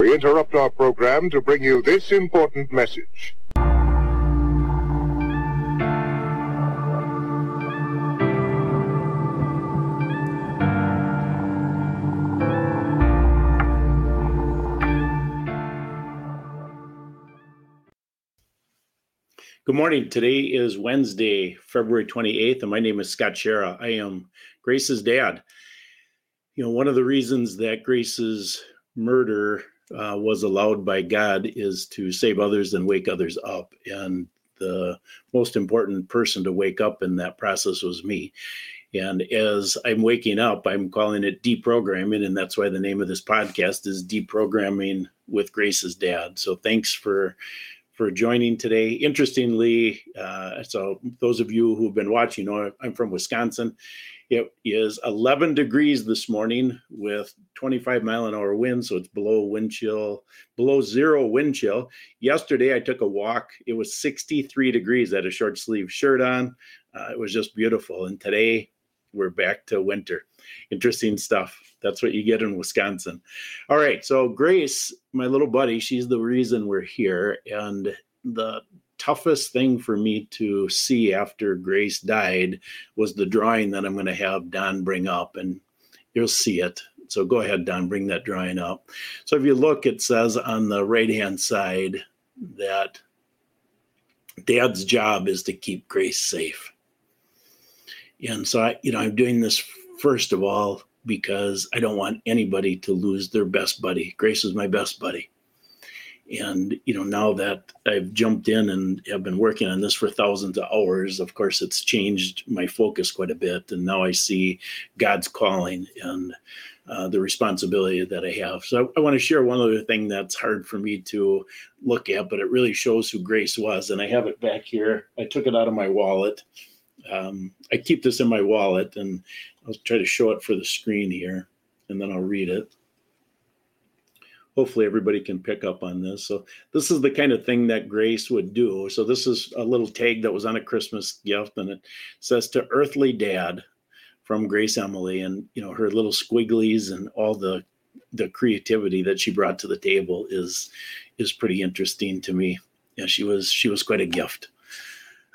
We interrupt our program to bring you this important message. Good morning. Today is Wednesday, February 28th, and my name is Scott Schara. I am Grace's dad. You know, one of the reasons that Grace's murder uh, was allowed by God is to save others and wake others up. And the most important person to wake up in that process was me. And as I'm waking up, I'm calling it deprogramming. And that's why the name of this podcast is Deprogramming with Grace's Dad. So thanks for for joining today. Interestingly, uh, so those of you who've been watching know I'm from Wisconsin. It is 11 degrees this morning with 25 mile an hour wind, so it's below wind chill, below zero wind chill. Yesterday, I took a walk. It was 63 degrees. I had a short sleeve shirt on. Uh, it was just beautiful. And today, we're back to winter. Interesting stuff. That's what you get in Wisconsin. All right. So, Grace, my little buddy, she's the reason we're here. And the toughest thing for me to see after Grace died was the drawing that I'm going to have Don bring up. And you'll see it. So, go ahead, Don, bring that drawing up. So, if you look, it says on the right hand side that dad's job is to keep Grace safe. And so I, you know, I'm doing this first of all because I don't want anybody to lose their best buddy. Grace is my best buddy. And you know, now that I've jumped in and have been working on this for thousands of hours, of course, it's changed my focus quite a bit. And now I see God's calling and uh, the responsibility that I have. So I, I want to share one other thing that's hard for me to look at, but it really shows who Grace was. And I have it back here. I took it out of my wallet um, I keep this in my wallet and I'll try to show it for the screen here and then I'll read it. Hopefully, everybody can pick up on this. So, this is the kind of thing that Grace would do. So, this is a little tag that was on a Christmas gift and it says to Earthly Dad from Grace Emily and, you know, her little squigglies and all the the creativity that she brought to the table is is pretty interesting to me. Yeah, she was she was quite a gift.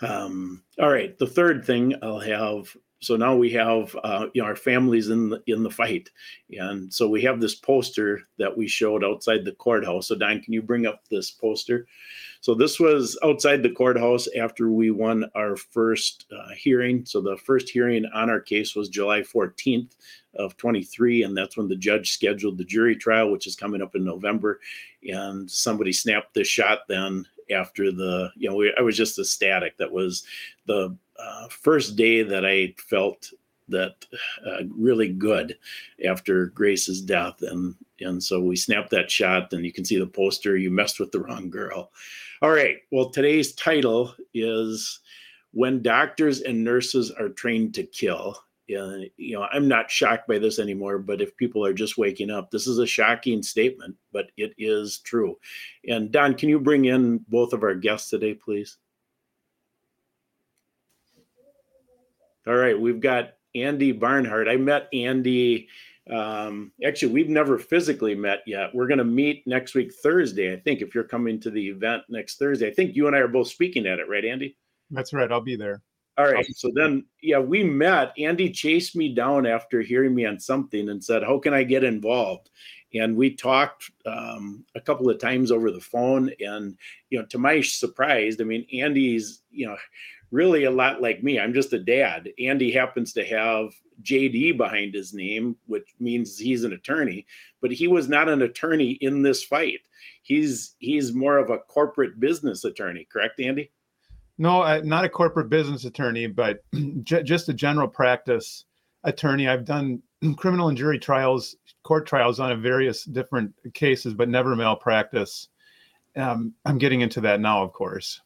Um, all right, the third thing I'll have. So now we have uh, you know our families in the in the fight, and so we have this poster that we showed outside the courthouse. So Don, can you bring up this poster? So this was outside the courthouse after we won our first uh, hearing. So the first hearing on our case was July 14th of 23, and that's when the judge scheduled the jury trial, which is coming up in November. And somebody snapped this shot then after the you know we, I was just ecstatic. That was the uh, first day that I felt that uh, really good after Grace's death, and and so we snapped that shot, and you can see the poster. You messed with the wrong girl. All right. Well, today's title is when doctors and nurses are trained to kill uh, you know, I'm not shocked by this anymore, but if people are just waking up, this is a shocking statement, but it is true. And Don, can you bring in both of our guests today, please? All right, we've got Andy Barnhart. I met Andy. Um, actually, we've never physically met yet. We're going to meet next week, Thursday, I think, if you're coming to the event next Thursday. I think you and I are both speaking at it, right, Andy? That's right. I'll be there. All right. So then, yeah, we met. Andy chased me down after hearing me on something and said, How can I get involved? And we talked um, a couple of times over the phone. And, you know, to my surprise, I mean, Andy's, you know, really a lot like me. I'm just a dad. Andy happens to have JD behind his name, which means he's an attorney, but he was not an attorney in this fight. He's he's more of a corporate business attorney, correct, Andy? No, uh, not a corporate business attorney, but j- just a general practice attorney. I've done criminal and jury trials, court trials on various different cases, but never malpractice. Um, I'm getting into that now, of course.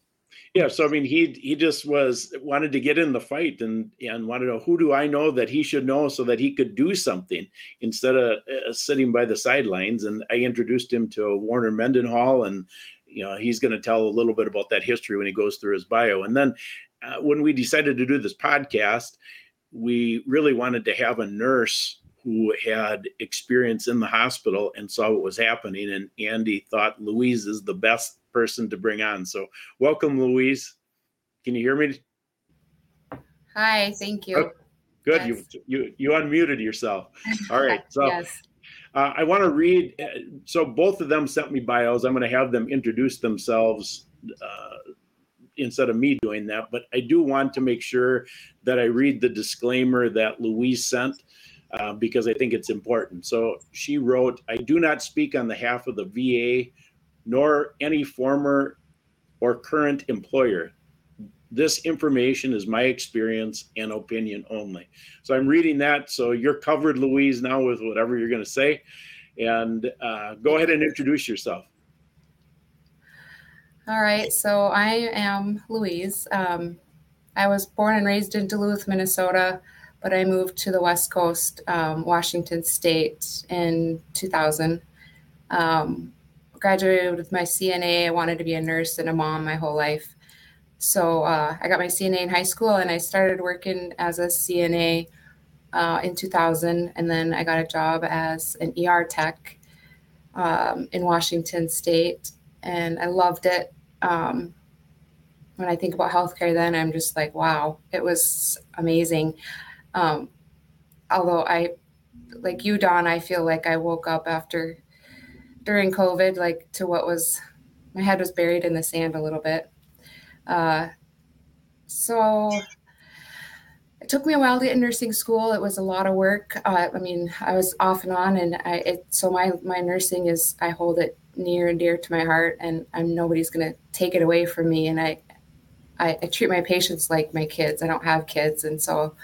Yeah, so I mean, he he just was wanted to get in the fight and and wanted to know who do I know that he should know so that he could do something instead of uh, sitting by the sidelines. And I introduced him to Warner Mendenhall and you know he's going to tell a little bit about that history when he goes through his bio and then uh, when we decided to do this podcast we really wanted to have a nurse who had experience in the hospital and saw what was happening. And Andy thought Louise is the best person to bring on. So, welcome, Louise. Can you hear me? Hi, thank you. Oh, good. Yes. You, you you unmuted yourself. All right. So yes. Uh, I want to read. uh, So both of them sent me bios. I'm going to have them introduce themselves uh, instead of me doing that. But I do want to make sure that I read the disclaimer that Louise sent uh, because I think it's important. So she wrote, "I do not speak on behalf of the VA nor any former or current employer." This information is my experience and opinion only. So I'm reading that. So you're covered, Louise, now with whatever you're going to say. And uh, go ahead and introduce yourself. All right. So I am Louise. Um, I was born and raised in Duluth, Minnesota, but I moved to the West Coast, um, Washington State in 2000. Um, graduated with my CNA. I wanted to be a nurse and a mom my whole life. So uh, I got my CNA in high school and I started working as a CNA uh, in 2000. And then I got a job as an ER tech um, in Washington State. And I loved it. Um, when I think about healthcare, then I'm just like, wow, it was amazing. Um, although I, like you, Don, I feel like I woke up after during COVID, like to what was my head was buried in the sand a little bit. Uh, so it took me a while to get in nursing school. It was a lot of work. Uh, I mean, I was off and on, and I it, so my my nursing is I hold it near and dear to my heart, and I'm nobody's gonna take it away from me. And I I, I treat my patients like my kids. I don't have kids, and so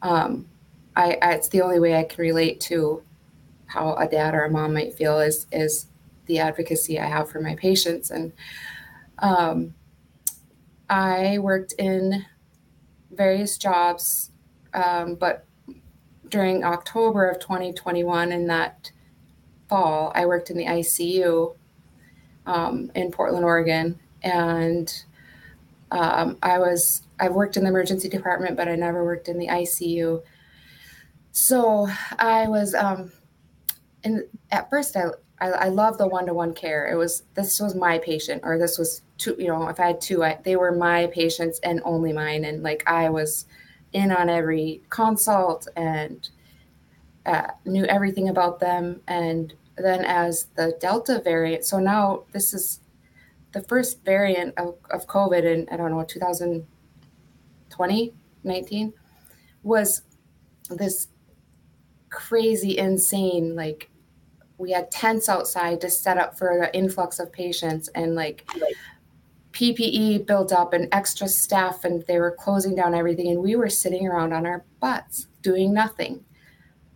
um, I, I it's the only way I can relate to how a dad or a mom might feel is is the advocacy I have for my patients and. Um, I worked in various jobs, um, but during October of 2021, in that fall, I worked in the ICU um, in Portland, Oregon, and um, I was I've worked in the emergency department, but I never worked in the ICU. So I was, um, and at first I I, I love the one-to-one care. It was this was my patient, or this was two. You know, if I had two, I, they were my patients and only mine, and like I was in on every consult and uh, knew everything about them. And then as the Delta variant, so now this is the first variant of, of COVID in I don't know 2020, 19 was this crazy, insane like we had tents outside to set up for the influx of patients and like PPE built up and extra staff and they were closing down everything and we were sitting around on our butts doing nothing.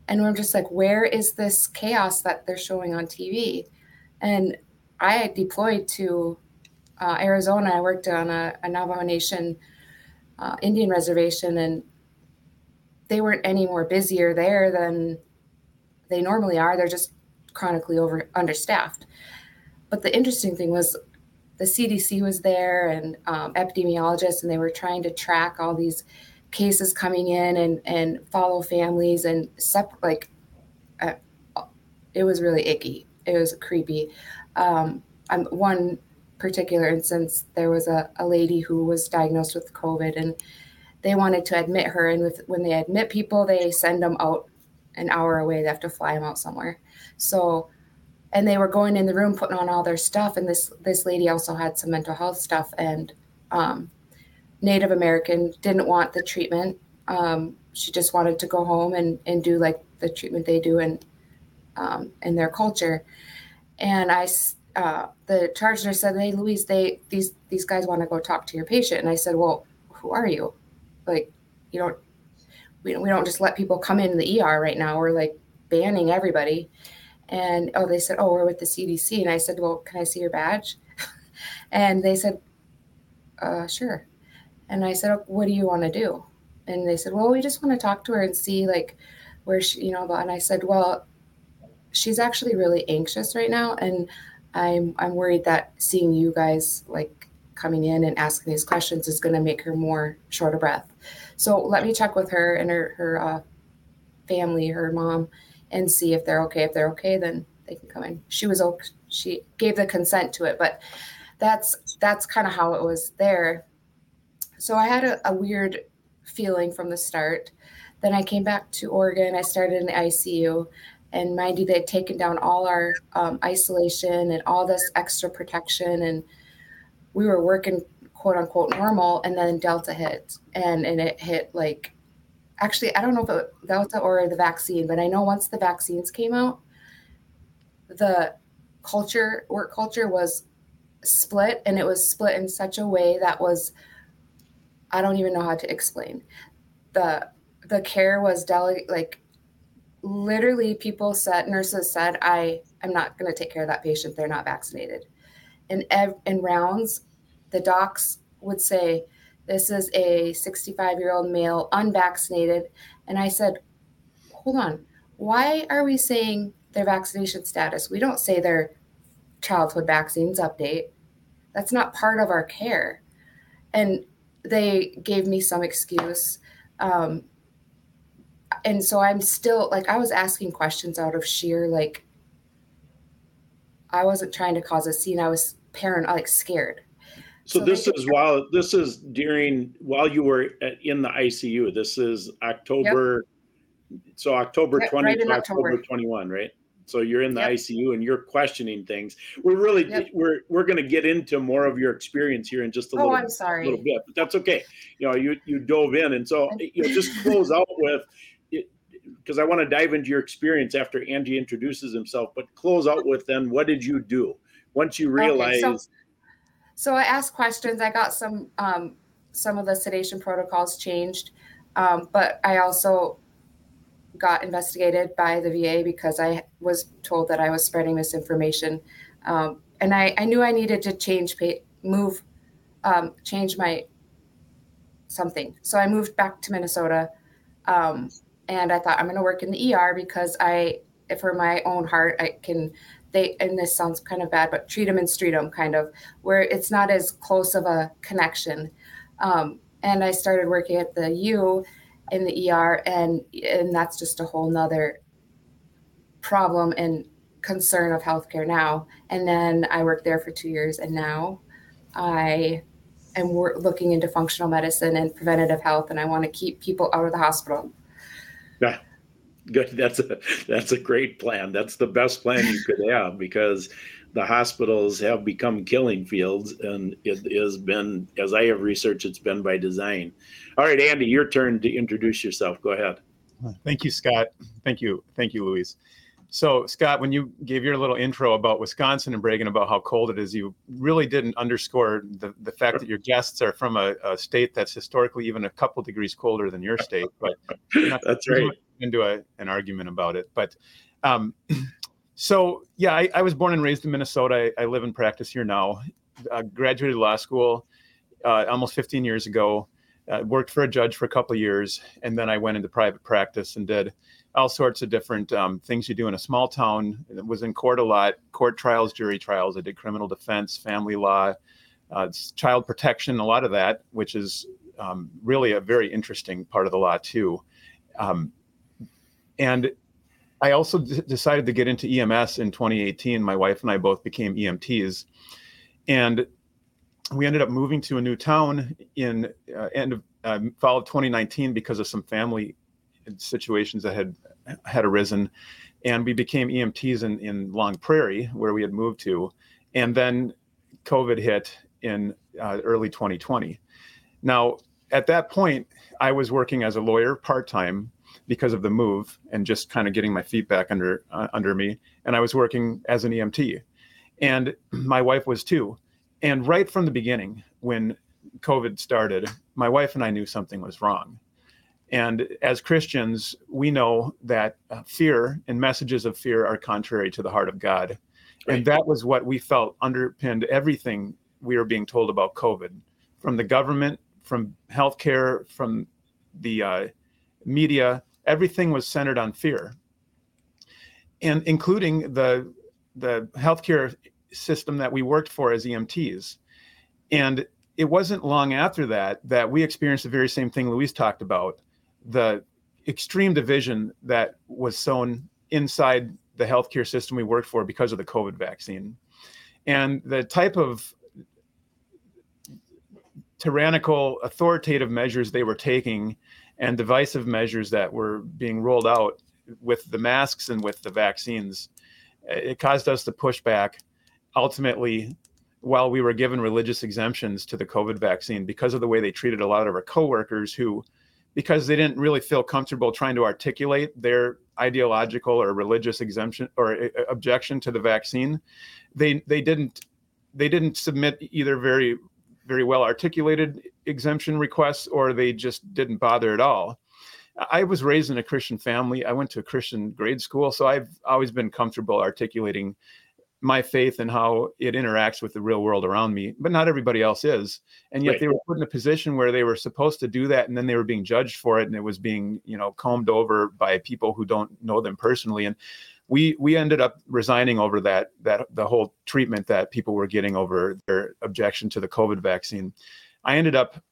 And we're just like, where is this chaos that they're showing on TV? And I deployed to uh, Arizona. I worked on a, a Navajo Nation uh, Indian reservation and they weren't any more busier there than they normally are. They're just chronically over understaffed. But the interesting thing was the CDC was there and um, epidemiologists, and they were trying to track all these cases coming in and and follow families and separate. Like, uh, it was really icky. It was creepy. Um, I'm one particular instance. There was a, a lady who was diagnosed with COVID, and they wanted to admit her. And with, when they admit people, they send them out an hour away. They have to fly them out somewhere. So, and they were going in the room putting on all their stuff. And this this lady also had some mental health stuff. And um, Native American didn't want the treatment. Um, she just wanted to go home and and do like the treatment they do in um, in their culture. And I, uh, the charge nurse said, "Hey, Louise, they these these guys want to go talk to your patient." And I said, "Well, who are you? Like, you don't we, we don't just let people come in the ER right now. We're like banning everybody." And oh, they said, "Oh, we're with the CDC." And I said, "Well, can I see your badge?" and they said, uh, "Sure." And I said, "What do you want to do?" And they said, "Well, we just want to talk to her and see like where she, you know." And I said, "Well." she's actually really anxious right now and i'm i'm worried that seeing you guys like coming in and asking these questions is going to make her more short of breath so let me check with her and her her uh, family, her mom, and see if they're okay. If they're okay, then they can come in. She was okay. She gave the consent to it, but that's that's kind of how it was there. So I had a, a weird feeling from the start. Then I came back to Oregon. I started in the ICU, and mind you, they'd taken down all our um, isolation and all this extra protection, and we were working quote unquote normal. And then Delta hit, and and it hit like actually I don't know if it Delta or the vaccine, but I know once the vaccines came out, the culture work culture was split, and it was split in such a way that was I don't even know how to explain the the care was dele- like literally people said nurses said i i'm not going to take care of that patient they're not vaccinated and ev- in rounds the docs would say this is a 65 year old male unvaccinated. And i said hold on. Why are we saying their vaccination status? We don't say their childhood vaccines update. That's not part of our care. And they gave me some excuse um, and so i'm still like i was asking questions out of sheer like i wasn't trying to cause a scene. I was parent like scared So, So this is while this is during while you were at, in the ICU. This is October. So October Yep, twenty right to October October. twenty one, right? So you're in the Yep. ICU and you're questioning things. We're really Yep. we're we're going to get into more of your experience here in just a oh little i'm sorry little bit, but that's okay. You know, you you dove in, and so you know, just close out with because I want to dive into your experience after Angie introduces himself. But close out with then, what did you do once you Okay, realized? so- so i asked questions. I got some um, some of the sedation protocols changed um, but i also got investigated by the va because i was told that i was spreading misinformation um, and I, I knew i needed to change move um, change my something. So i moved back to minnesota um, and i thought i'm going to work in the er because i for my own heart i can they and this sounds kind of bad but treat them and street them kind of where it's not as close of a connection. Um, and i started working at the u in the er and and that's just a whole nother problem and concern of healthcare now. And then i worked there for two years and now i am looking into functional medicine and preventative health and i want to keep people out of the hospital Good. That's a that's a great plan. That's the best plan you could have because the hospitals have become killing fields, and it has been, as I have researched, it's been by design. All right, Andy, your turn to introduce yourself. Go ahead. Thank you, Scott. Thank you. Thank you, Louise. So, Scott, when you gave your little intro about Wisconsin and bragging about how cold it is, you really didn't underscore the, the fact that your guests are from a, a state that's historically even a couple degrees colder than your state. But That's right. Into a, an argument about it. But um, so, yeah, I, I was born and raised in Minnesota. I, I live and practice here now. Graduated law school uh, almost 15 years ago. Uh, worked for a judge for a couple years, and then I went into private practice and did all sorts of different um, things you do in a small town. Was in court a lot, court trials, jury trials. I did criminal defense, family law, uh, child protection, a lot of that, which is um, really a very interesting part of the law too. Um, and I also d- decided to get into EMS in 2018. My wife and I both became EMTs, and we ended up moving to a new town in uh, end of uh, fall of 2019 because of some family situations that had had arisen, and we became EMTs in in Long Prairie where we had moved to, and then COVID hit in uh, early 2020. Now, at that point, I was working as a lawyer part time because of the move and just kind of getting my feet back under uh, under me, and I was working as an EMT, and my wife was too. And right from the beginning, when COVID started, my wife and I knew something was wrong. And as Christians, we know that uh, fear and messages of fear are contrary to the heart of God. Right. And that was what we felt underpinned everything we were being told about COVID from the government, from healthcare, from the uh, media. Everything was centered on fear, and including the the healthcare system that we worked for as EMTs. And it wasn't long after that that we experienced the very same thing Louise talked about. The extreme division that was sown inside the healthcare system we worked for because of the COVID vaccine. And the type of tyrannical, authoritative measures they were taking and divisive measures that were being rolled out with the masks and with the vaccines, it caused us to push back. Ultimately, while we were given religious exemptions to the COVID vaccine because of the way they treated a lot of our coworkers who, because they didn't really feel comfortable trying to articulate their ideological or religious exemption or uh, objection to the vaccine, they they didn't they didn't submit either very very well articulated exemption requests or they just didn't bother at all. I was raised in a Christian family. I went to a Christian grade school, so I've always been comfortable articulating my faith and how it interacts with the real world around me, but not everybody else is. And yet right. they were put in a position where they were supposed to do that and then they were being judged for it and it was being, you know, combed over by people who don't know them personally. And we we ended up resigning over that that the whole treatment that people were getting over their objection to the COVID vaccine. I ended up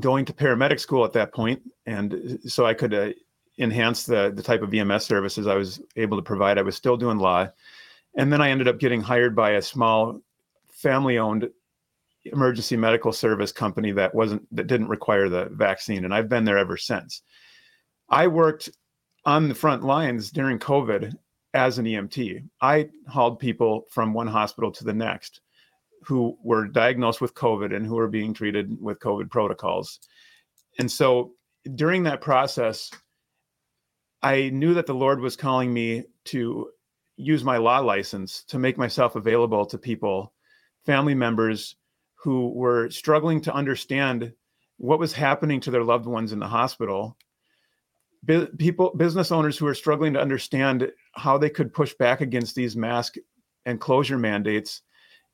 going to paramedic school at that point, and so I could uh, enhance the the type of EMS services I was able to provide. I was still doing law, and then I ended up getting hired by a small family-owned emergency medical service company that wasn't that didn't require the vaccine, and I've been there ever since. I worked on the front lines during COVID as an EMT. I hauled people from one hospital to the next who were diagnosed with COVID and who were being treated with COVID protocols. And so during that process, I knew that the Lord was calling me to use my law license to make myself available to people, family members who were struggling to understand what was happening to their loved ones in the hospital people business owners who are struggling to understand how they could push back against these mask and closure mandates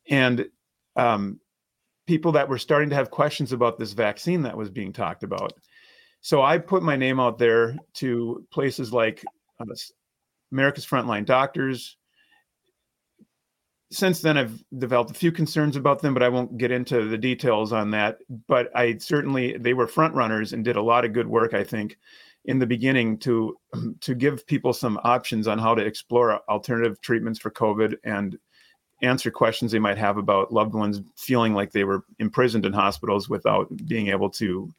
and um, people that were starting to have questions about this vaccine that was being talked about. So i put my name out there to places like uh, america's frontline doctors. Since then i've developed a few concerns about them but i won't get into the details on that. But i certainly they were front runners and did a lot of good work i think in the beginning to to give people some options on how to explore alternative treatments for COVID and answer questions they might have about loved ones feeling like they were imprisoned in hospitals without being able to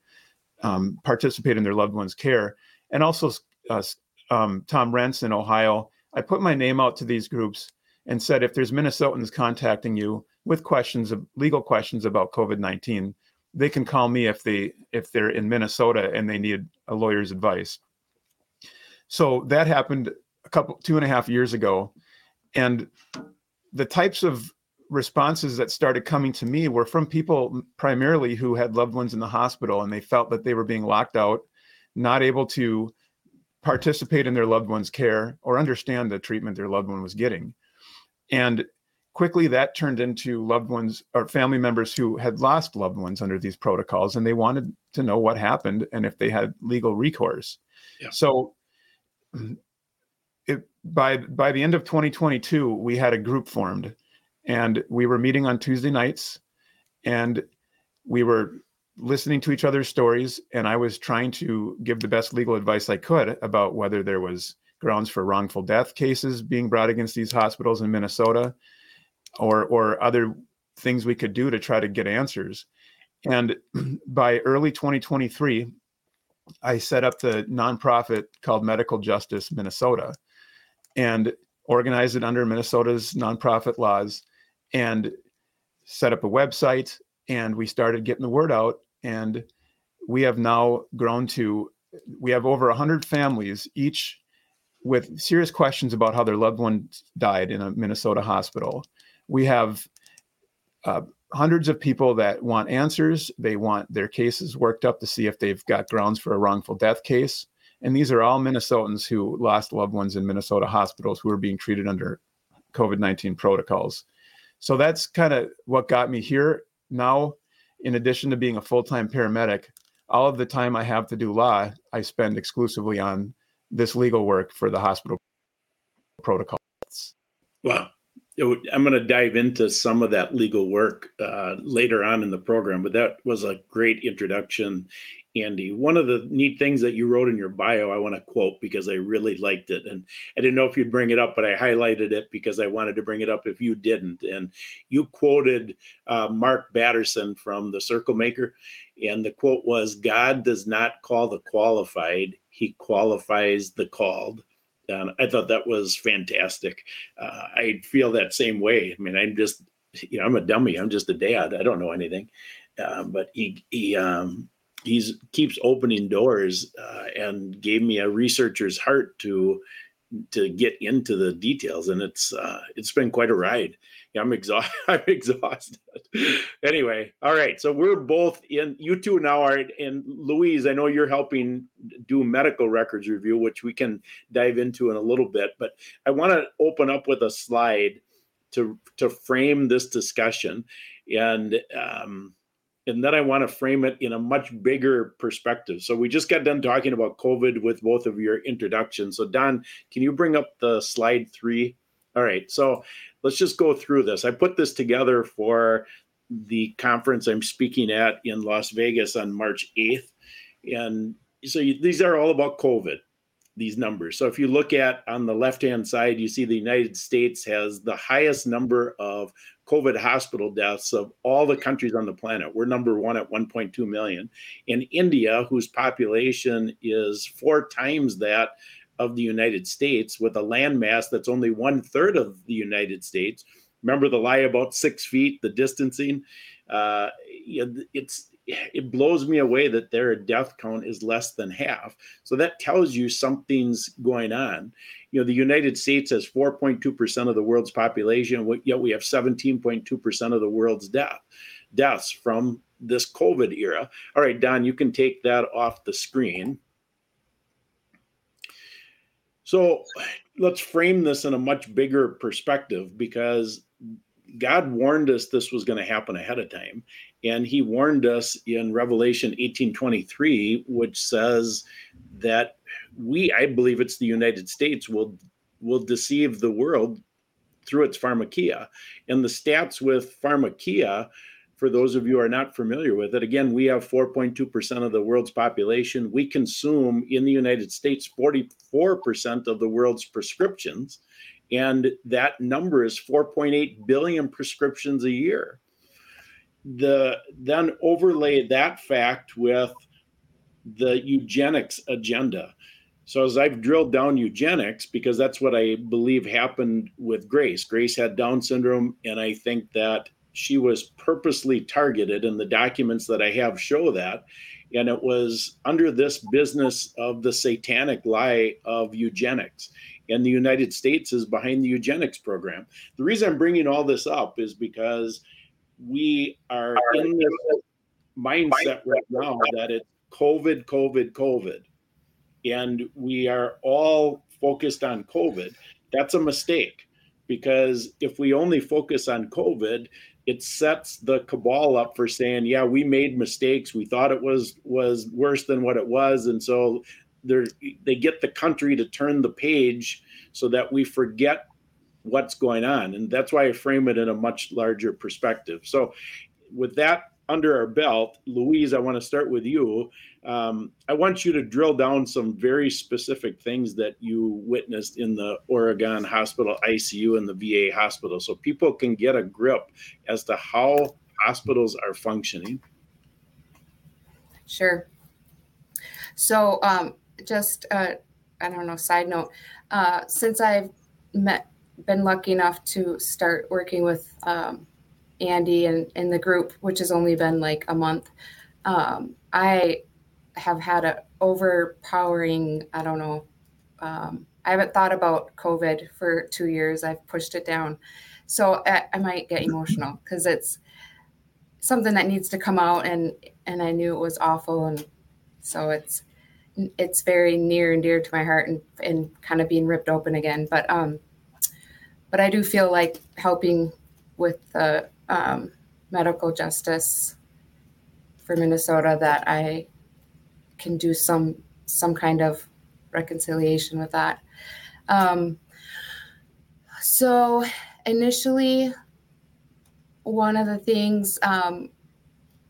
um, participate in their loved ones' care. And also, uh, um, Tom Renz in Ohio, I put my name out to these groups and said, if there's Minnesotans contacting you with questions, of legal questions about COVID 19, they can call me if they if they're in Minnesota and they need a lawyer's advice. So that happened a couple two and a half years ago, and the types of responses that started coming to me were from people primarily who had loved ones in the hospital and they felt that they were being locked out, not able to participate in their loved one's care or understand the treatment their loved one was getting. And quickly that turned into loved ones or family members who had lost loved ones under these protocols and they wanted to know what happened and if they had legal recourse yeah. so by by the end of 2022 we had a group formed and we were meeting on tuesday nights and we were listening to each other's stories and i was trying to give the best legal advice i could about whether there was grounds for wrongful death cases being brought against these hospitals in minnesota or or other things we could do to try to get answers. And by early 2023, I set up the nonprofit called Medical Justice Minnesota and organized it under Minnesota's nonprofit laws and set up a website and we started getting the word out and we have now grown to we have over 100 families each with serious questions about how their loved one died in a Minnesota hospital we have uh, hundreds of people that want answers. They want their cases worked up to see if they've got grounds for a wrongful death case. And these are all Minnesotans who lost loved ones in Minnesota hospitals who are being treated under COVID 19 protocols. So that's kind of what got me here. Now, in addition to being a full time paramedic, all of the time I have to do law, I spend exclusively on this legal work for the hospital protocols. Wow. I'm going to dive into some of that legal work uh, later on in the program, but that was a great introduction. Andy. One of the neat things that you wrote in your bio, I want to quote because I really liked it. And I didn't know if you'd bring it up, but I highlighted it because I wanted to bring it up if you didn't. And you quoted uh, Mark Batterson from The Circle Maker. And the quote was God does not call the qualified, he qualifies the called. And I thought that was fantastic. Uh, I feel that same way. I mean, I'm just, you know, I'm a dummy. I'm just a dad. I don't know anything. Uh, but he, he, um, he's keeps opening doors uh, and gave me a researcher's heart to to get into the details and it's uh, it's been quite a ride. Yeah, i'm exhausted i'm exhausted. Anyway all right so we're both in you two now are and louise i know you're helping do medical records review which we can dive into in a little bit but i want to open up with a slide to to frame this discussion. And um, and then I want to frame it in a much bigger perspective. So we just got done talking about COVID with both of your introductions. So Don, can you bring up the slide three? All right, so let's just go through this. I put this together for the conference I'm speaking at in Las Vegas on March 8th. And so you, these are all about COVID, these numbers. So if you look at on the left hand side, you see the United States has the highest number of COVID hospital deaths of all the countries on the planet. We're number one at 1.2 million. In India, whose population is four times that of the United States, with a landmass that's only one third of the United States. Remember the lie about six feet, the distancing. Uh, it's it blows me away that their death count is less than half. So that tells you something's going on. You know, the United States has 4.2% of the world's population, yet we have 17.2% of the world's death deaths from this COVID era. All right, Don, you can take that off the screen. So let's frame this in a much bigger perspective because God warned us this was going to happen ahead of time. And he warned us in Revelation 18:23, which says that we, I believe it's the United States, will will deceive the world through its pharmakia. And the stats with pharmakia, for those of you who are not familiar with it, again, we have 4.2% of the world's population. We consume in the United States 44% of the world's prescriptions. And that number is 4.8 billion prescriptions a year. The then overlay that fact with the eugenics agenda. So as I've drilled down eugenics, because that's what I believe happened with Grace. Grace had Down syndrome, and I think that she was purposely targeted, and the documents that I have show that. And it was under this business of the satanic lie of eugenics and the United States is behind the eugenics program. The reason I'm bringing all this up is because we are in this mindset right now that it's COVID, COVID, COVID, and we are all focused on COVID. That's a mistake because if we only focus on COVID, it sets the cabal up for saying, "Yeah, we made mistakes. We thought it was was worse than what it was, and so they get the country to turn the page so that we forget what's going on. And that's why i frame it in a much larger perspective. So with that under our belt louise i want to start with you. Um, i want you to drill down some very specific things that you witnessed in the oregon hospital icu and the va hospital so people can get a grip as to how hospitals are functioning. Sure. So um, just uh, I don't know. Side note: uh, since I've met, been lucky enough to start working with um, Andy and in the group, which has only been like a month, um, I have had a overpowering. I don't know. Um, I haven't thought about COVID for two years. I've pushed it down, so I, I might get emotional because it's something that needs to come out, and and I knew it was awful, and so it's it's very near and dear to my heart and, and kind of being ripped open again. But um, but I do feel like helping with the um, medical justice for Minnesota that I can do some some kind of reconciliation with that. Um, so initially, one of the things um,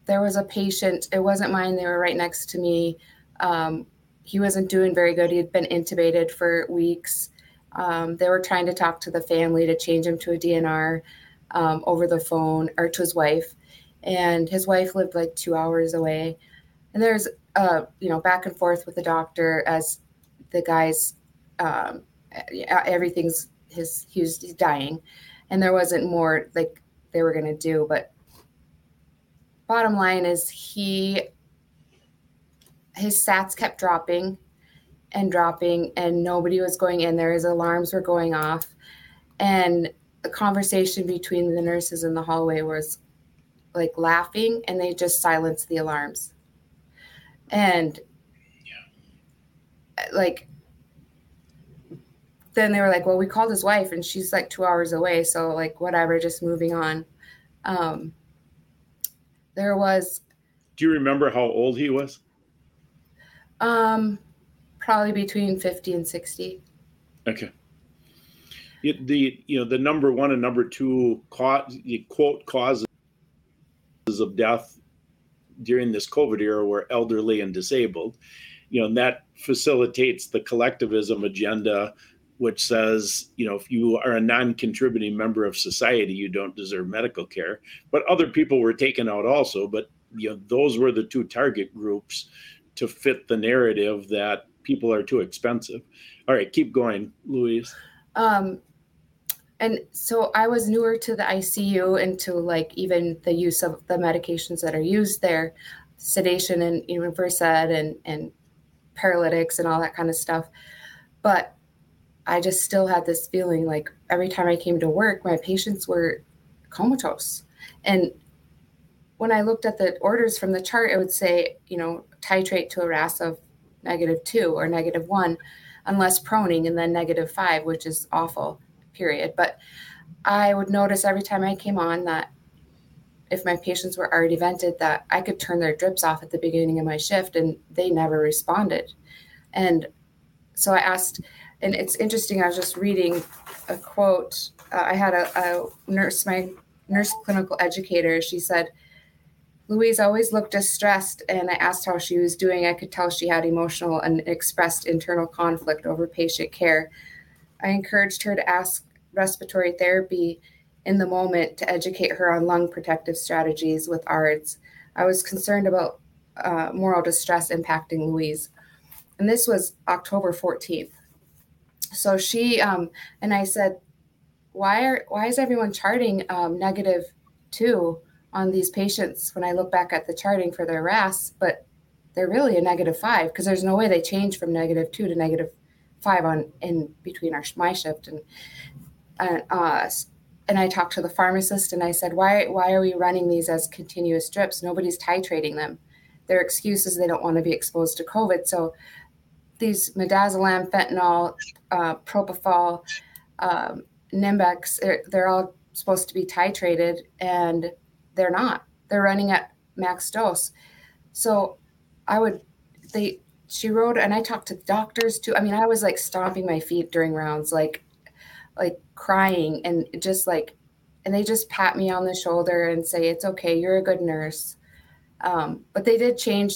there was a patient, it wasn't mine, they were right next to me. Um, he wasn't doing very good. He had been intubated for weeks. Um, they were trying to talk to the family to change him to a DNR um, over the phone or to his wife. And his wife lived like two hours away. And there's, uh, you know, back and forth with the doctor as the guy's, um, everything's his, he was dying. And there wasn't more like they were going to do. But bottom line is he his sats kept dropping and dropping and nobody was going in. There his alarms were going off. And the conversation between the nurses in the hallway was like laughing and they just silenced the alarms. And yeah. like then they were like well we called his wife and she's like two hours away so like whatever just moving on. Um there was do you remember how old he was? Um, probably between 50 and 60. Okay. It, the you know the number one and number two cause, quote causes of death during this COVID era were elderly and disabled. You know, and that facilitates the collectivism agenda, which says, you know, if you are a non-contributing member of society, you don't deserve medical care. But other people were taken out also. But you know, those were the two target groups to fit the narrative that people are too expensive. All right, keep going, Louise. Um, and so I was newer to the ICU and to like even the use of the medications that are used there, sedation and even Versed and and paralytics and all that kind of stuff. But I just still had this feeling like every time I came to work, my patients were comatose. And when I looked at the orders from the chart, it would say, you know, titrate to a RASS of negative two or negative one, unless proning, and then negative five, which is awful, period. But I would notice every time I came on that if my patients were already vented, that I could turn their drips off at the beginning of my shift and they never responded. And so I asked, and it's interesting, I was just reading a quote. Uh, I had a, a nurse, my nurse clinical educator, she said, Louise always looked distressed, and I asked how she was doing. I could tell she had emotional and expressed internal conflict over patient care. I encouraged her to ask respiratory therapy in the moment to educate her on lung protective strategies with ARDS. I was concerned about uh, moral distress impacting Louise. And this was October 14th. So she um, and I said, why are why is everyone charting um, negative two? On these patients when I look back at the charting for their RASS, but they're really a negative five because there's no way they change from negative two to negative five on in between our my shift and and uh, and I talked to the pharmacist and I said, why why are we running these as continuous drips? Nobody's titrating them. Their excuse is they don't want to be exposed to COVID. So these midazolam, fentanyl, uh, propofol, um, Nimbex, they're, they're all supposed to be titrated and they're not. They're running at max dose. So I would they she wrote and I talked to doctors too. I mean, I was like stomping my feet during rounds, like like crying and just like and they just pat me on the shoulder and say, It's okay, you're a good nurse. Um, but they did change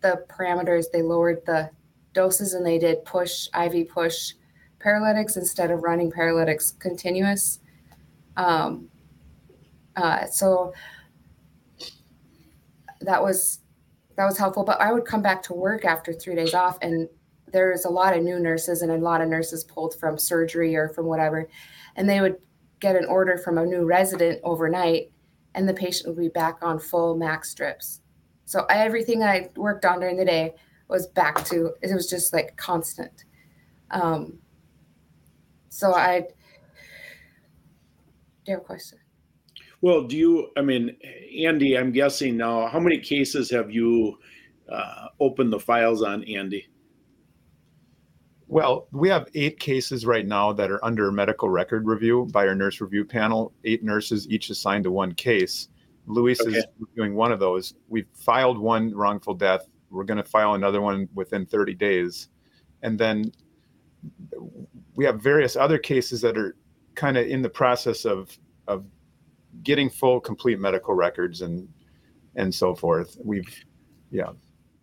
the parameters. They lowered the doses and they did push IV push paralytics instead of running paralytics continuous. Um, uh, so that was that was helpful. But I would come back to work after three days off, and there's a lot of new nurses and a lot of nurses pulled from surgery or from whatever, and they would get an order from a new resident overnight, and the patient would be back on full max strips. So everything I worked on during the day was back to it was just like constant. Um, so I. Do you have a question? Well, do you, I mean, Andy, I'm guessing now, how many cases have you uh, opened the files on, Andy? Well, we have eight cases right now that are under medical record review by our nurse review panel. Eight nurses, each assigned to one case. Louise okay. is doing one of those. We've filed one wrongful death. We're going to file another one within 30 days. And then we have various other cases that are kind of in the process of, of getting full complete medical records and and so forth. We've, yeah.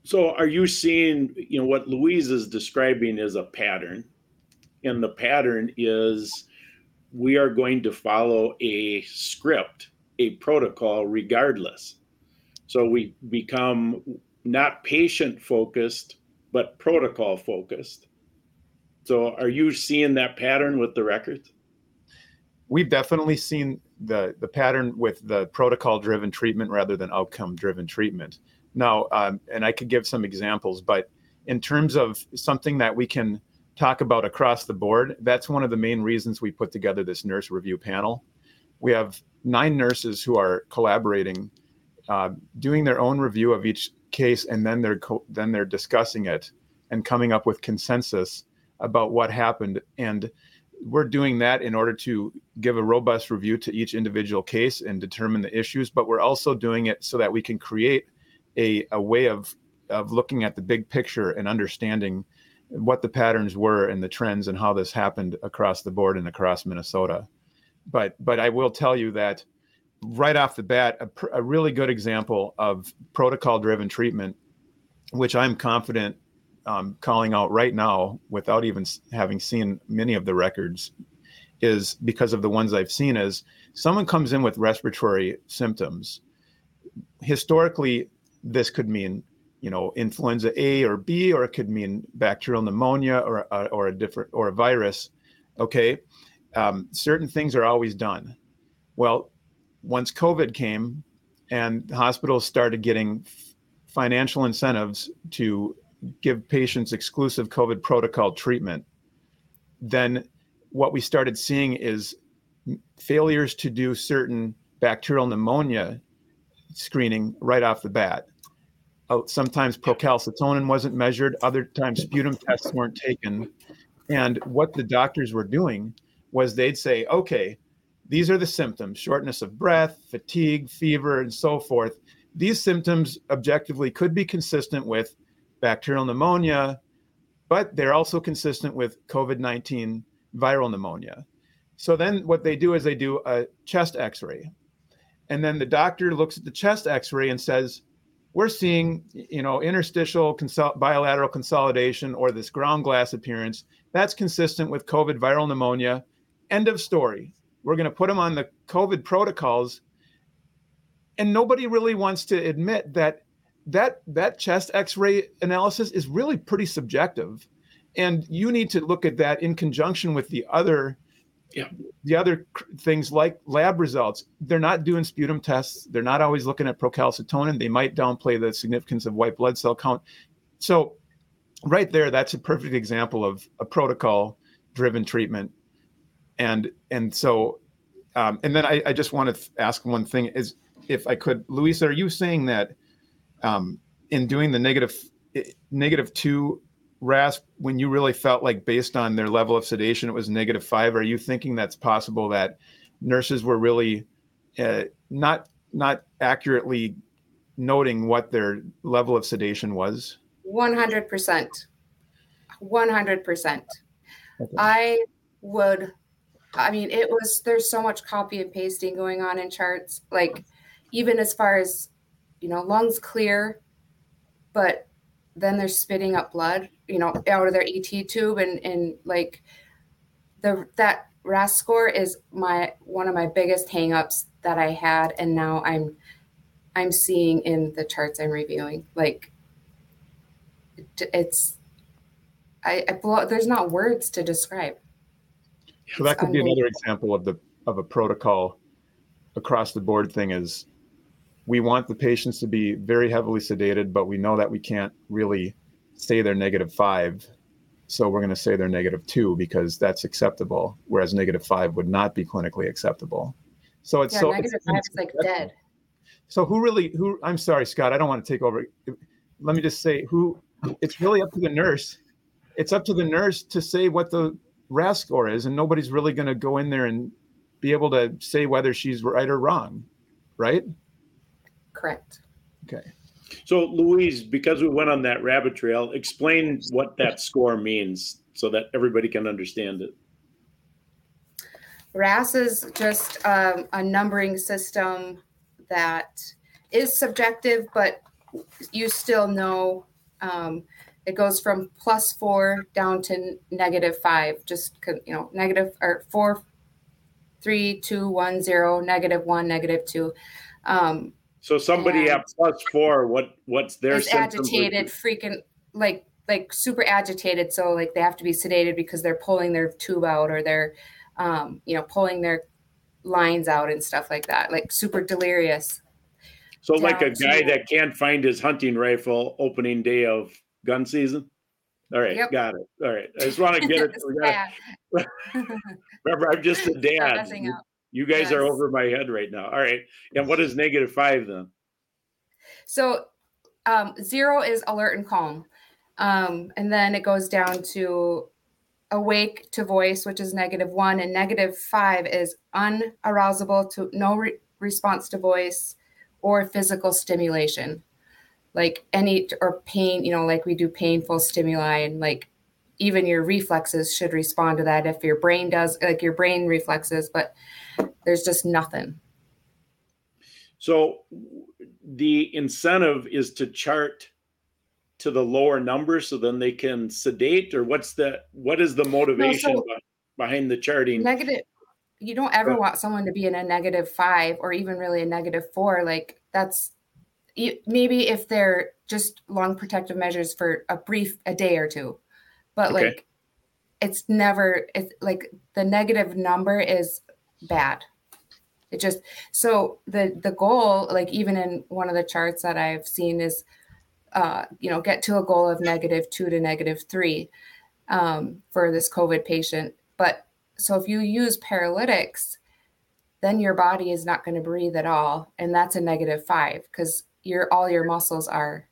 So are you seeing, you know, what Louise is describing is a pattern, and the pattern is we are going to follow a script, a protocol, regardless. So we become not patient focused, but protocol focused. So are you seeing that pattern with the records? We've definitely seen the the pattern with the protocol driven treatment rather than outcome driven treatment. Now, um, and I could give some examples, but in terms of something that we can talk about across the board, that's one of the main reasons we put together this nurse review panel. We have nine nurses who are collaborating, uh, doing their own review of each case, and then they're co- then they're discussing it and coming up with consensus about what happened. And we're doing that in order to give a robust review to each individual case and determine the issues. But we're also doing it so that we can create a, a way of of looking at the big picture and understanding what the patterns were and the trends and how this happened across the board and across Minnesota. But but I will tell you that right off the bat, a, pr- a really good example of protocol driven treatment, which I'm confident um, calling out right now without even having seen many of the records, is because of the ones I've seen is someone comes in with respiratory symptoms. Historically, this could mean you know influenza A or B, or it could mean bacterial pneumonia or uh, or a different or a virus. Okay, um, certain things are always done. Well, once COVID came, and hospitals started getting financial incentives to give patients exclusive COVID protocol treatment, then what we started seeing is failures to do certain bacterial pneumonia screening right off the bat. Uh, sometimes procalcitonin wasn't measured, other times sputum tests weren't taken. And what the doctors were doing was they'd say, okay, these are the symptoms shortness of breath, fatigue, fever, and so forth. These symptoms objectively could be consistent with bacterial pneumonia, but they're also consistent with COVID 19 viral pneumonia. So then what they do is they do a chest x ray. And then the doctor looks at the chest x ray and says, we're seeing, you know, interstitial consol- bilateral consolidation or this ground glass appearance. That's consistent with COVID viral pneumonia. End of story. We're going to put them on the COVID protocols. And nobody really wants to admit that that that chest x-ray analysis is really pretty subjective. And you need to look at that in conjunction with the other yeah. the other things like lab results. They're not doing sputum tests. They're not always looking at procalcitonin. They might downplay the significance of white blood cell count. So right there that's a perfect example of a protocol driven treatment. And and so um, and then I, I just want to ask one thing is if i could louisa are you saying that um, in doing the negative negative two RASS when you really felt like based on their level of sedation it was negative five? Are you thinking that's possible that nurses were really uh, not not accurately noting what their level of sedation was? One hundred percent. One hundred percent. I would. I mean, it was. There's so much copy and pasting going on in charts. Like, even as far as you know, lungs clear, but then they're spitting up blood, you know, out of their ET tube and and like the that RASS score is my one of my biggest hangups that I had and now I'm I'm seeing in the charts I'm reviewing. Like it's I, I blow, there's not words to describe. So that could be another example of the of a protocol across the board thing is we want the patients to be very heavily sedated, but we know that we can't really say they're negative five. So we're going to say they're negative two because that's acceptable, whereas negative five would not be clinically acceptable. So it's yeah, so negative it's, five is like dead. So who really who I'm sorry, Scott, I don't want to take over. Let me just say who it's really up to the nurse. It's up to the nurse to say what the RASS score is, and nobody's really going to go in there and be able to say whether she's right or wrong, right? Correct. Okay. So, Louise, because we went on that rabbit trail, explain what that score means so that everybody can understand it. RASS is just um, a numbering system that is subjective, but you still know um, it goes from plus four down to negative five. Just you know, negative or four, three, two, one, zero, negative one, negative two. Um, so somebody at plus four, what what's their is agitated, freaking like like super agitated. So like they have to be sedated because they're pulling their tube out or they're um, you know pulling their lines out and stuff like that. Like super delirious. So like a guy to, that can't find his hunting rifle opening day of gun season. All right, yep. got it. All right, I just want to get it. Remember, I'm just a dad. You guys yes. are over my head right now. All right. And what is negative five then? So um, zero is alert and calm. Um, and then it goes down to awake to voice, which is negative one, and negative five is unarousable to no re- response to voice or physical stimulation, like any or pain. You know, like we do painful stimuli, and like even your reflexes should respond to that if your brain does, like your brain reflexes, but there's just nothing. So the incentive is to chart to the lower number so then they can sedate or what's the what is the motivation no, so behind the charting negative you don't ever want someone to be in a negative five or even really a negative four like that's maybe if they're just lung protective measures for a brief a day or two but okay. like it's never it's like the negative number is bad it just so the the goal, like even in one of the charts that I've seen, is uh, you know get to a goal of negative two to negative three um, for this COVID patient. But so if you use paralytics, then your body is not going to breathe at all, and that's a negative five because your all your muscles are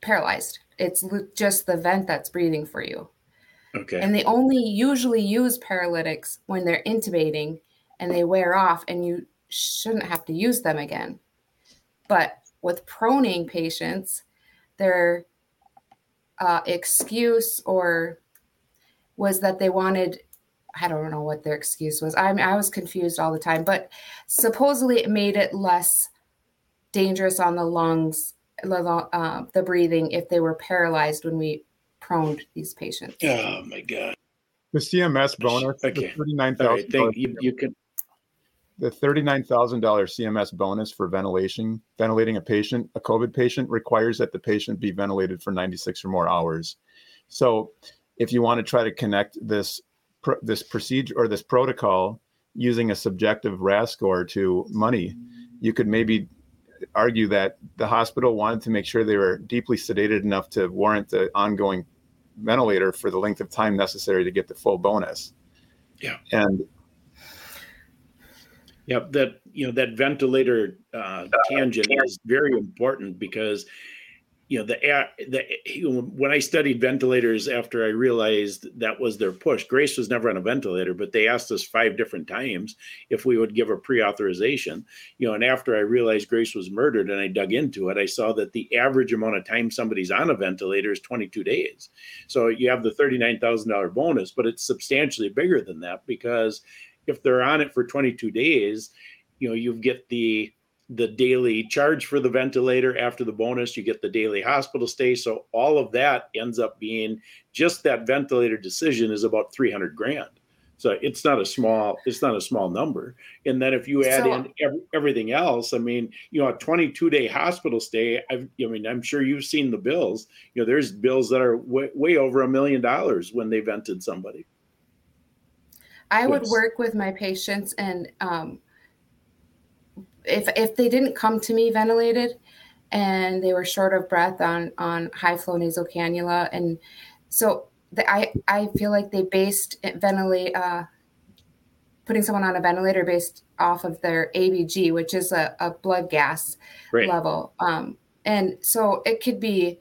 paralyzed. It's just the vent that's breathing for you. Okay. And they only usually use paralytics when they're intubating and they wear off and you shouldn't have to use them again. But with proning patients, their uh, excuse or was that they wanted I don't know what their excuse was. I I was confused all the time, but supposedly it made it less dangerous on the lungs, uh, the breathing, if they were paralyzed when we proned these patients. Oh my god! The CMS bonus, okay. thirty nine thousand. Right, you, you can the $39,000 CMS bonus for ventilation, ventilating a patient, a COVID patient requires that the patient be ventilated for 96 or more hours. So if you want to try to connect this this procedure or this protocol using a subjective RASS score to money, you could maybe argue that the hospital wanted to make sure they were deeply sedated enough to warrant the ongoing ventilator for the length of time necessary to get the full bonus. Yeah. And yeah, that you know that ventilator uh, tangent is very important because you know the air the when I studied ventilators after I realized that was their push. Grace was never on a ventilator, but they asked us five different times if we would give a pre-authorization. You know, and after I realized Grace was murdered and I dug into it, I saw that the average amount of time somebody's on a ventilator is 22 days. So you have the $39,000 bonus, but it's substantially bigger than that because if they're on it for 22 days, you know, you get the the daily charge for the ventilator after the bonus, you get the daily hospital stay. So all of that ends up being just that ventilator decision is about 300 grand. So it's not a small it's not a small number. And then if you add so, in every, everything else, I mean, you know, a 22 day hospital stay. I've, I mean, I'm sure you've seen the bills. You know, there's bills that are way, way over a million dollars when they vented somebody. I would work with my patients, and um, if if they didn't come to me ventilated, and they were short of breath on on high flow nasal cannula, and so the, I I feel like they based ventilate uh, putting someone on a ventilator based off of their ABG, which is a, a blood gas right. level, um, and so it could be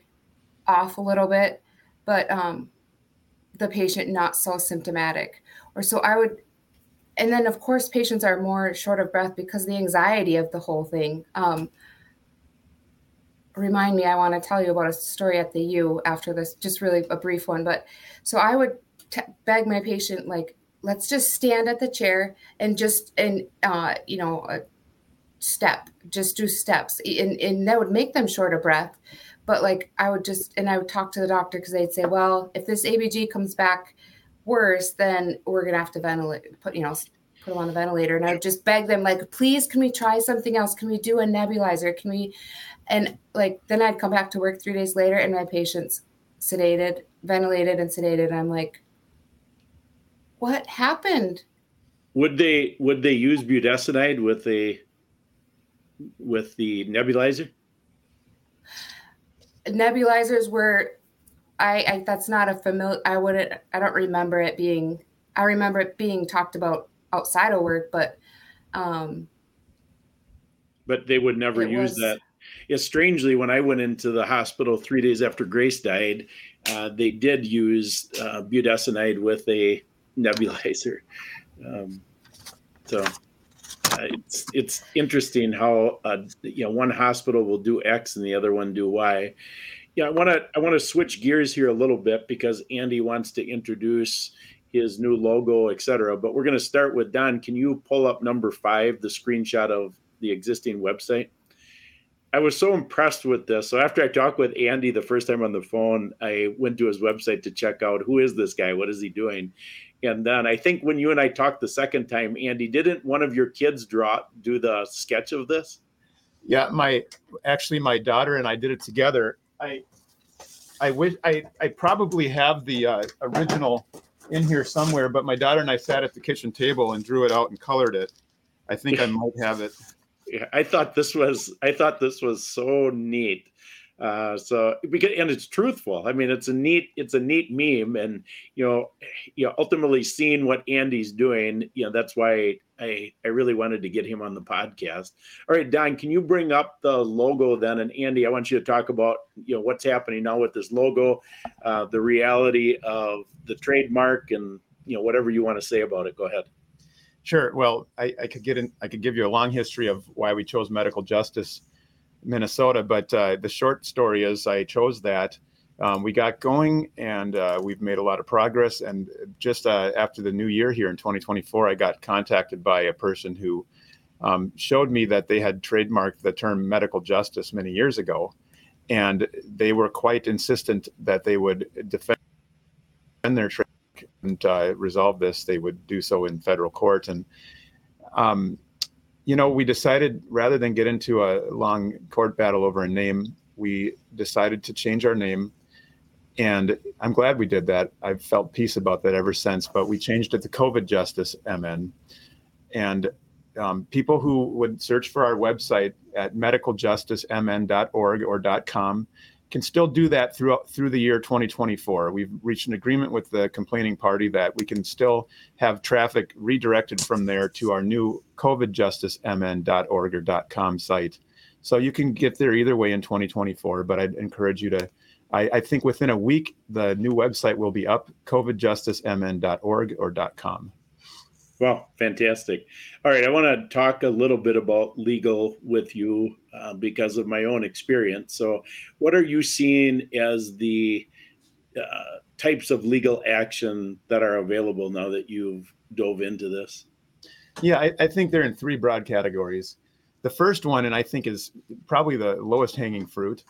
off a little bit, but um, the patient not so symptomatic or so I would and then of course patients are more short of breath because the anxiety of the whole thing um, remind me i want to tell you about a story at the u after this just really a brief one but so i would t- beg my patient like let's just stand at the chair and just and uh, you know uh, step, just do steps. And, and that would make them short of breath. But like I would just, and I would talk to the doctor because they'd say, well, if this ABG comes back worse, then we're going to have to ventilate, put, you know, put them on the ventilator. And I would just beg them, like, please, can we try something else? Can we do a nebulizer? Can we? And like, then I'd come back to work three days later and my patient's sedated, ventilated, and sedated. And I'm like, what happened? Would they would they use budesonide with the with the nebulizer? Nebulizers were, I, I that's not a familiar. I wouldn't. I don't remember it being. I remember it being talked about outside of work, but. um But they would never use was, that. Yeah, strangely, when I went into the hospital three days after Grace died, uh, they did use uh, budesonide with a nebulizer. Um, so uh, it's it's interesting how uh, you know one hospital will do X and the other one do Y. Yeah, I want to I want to switch gears here a little bit because Andy wants to introduce his new logo, etc. But we're going to start with Don. Can you pull up number five, the screenshot of the existing website? I was so impressed with this. So after I talked with Andy the first time on the phone, I went to his website to check out who is this guy, what is he doing, and then I think when you and I talked the second time, Andy, didn't one of your kids draw do the sketch of this? Yeah, my actually my daughter and I did it together. I I wish I I probably have the uh, original in here somewhere, but my daughter and I sat at the kitchen table and drew it out and colored it. I think I might have it. Yeah, I thought this was I thought this was so neat. Uh, so because and it's truthful. I mean, it's a neat it's a neat meme, and you know, you know, ultimately seeing what Andy's doing, you know, that's why I I really wanted to get him on the podcast. All right, Don, can you bring up the logo then? And Andy, I want you to talk about you know what's happening now with this logo, uh, the reality of the trademark, and you know whatever you want to say about it. Go ahead. Sure. Well, I, I could get in. I could give you a long history of why we chose medical justice Minnesota. But uh, the short story is I chose that. Um, we got going and uh, we've made a lot of progress. And just uh, after the new year here in 2024, I got contacted by a person who um, showed me that they had trademarked the term medical justice many years ago. And they were quite insistent that they would defend their trade and uh, resolve this. They would do so in federal court. And um, you know, we decided rather than get into a long court battle over a name, we decided to change our name. And I'm glad we did that. I've felt peace about that ever since. But we changed it to COVID Justice MN. And um, people who would search for our website at medicaljusticemn.org or .com can still do that throughout through the year 2024. We've reached an agreement with the complaining party that we can still have traffic redirected from there to our new covidjusticemn.org or .com site. So you can get there either way in 2024, but I'd encourage you to. I, I think within a week, the new website will be up, covidjusticemn.org or .com. Well, fantastic. All right, I want to talk a little bit about legal with you uh, because of my own experience. So, what are you seeing as the uh, types of legal action that are available now that you've dove into this? Yeah, I, I think they're in three broad categories. The first one, and I think is probably the lowest hanging fruit,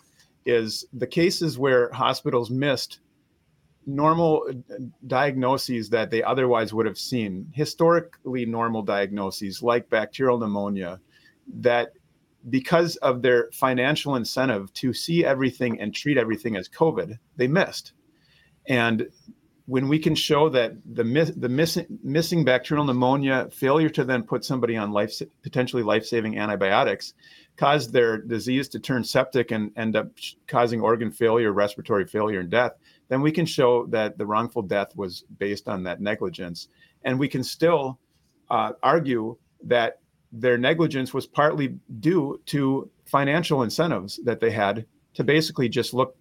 is the cases where hospitals missed normal uh, diagnoses that they otherwise would have seen, historically normal diagnoses like bacterial pneumonia, that because of their financial incentive to see everything and treat everything as COVID, they missed. And when we can show that the miss, the missing missing bacterial pneumonia, failure to then put somebody on life potentially life saving antibiotics, caused their disease to turn septic and end up causing organ failure, respiratory failure, and death then we can show that the wrongful death was based on that negligence. And we can still uh, argue that their negligence was partly due to financial incentives that they had to basically just look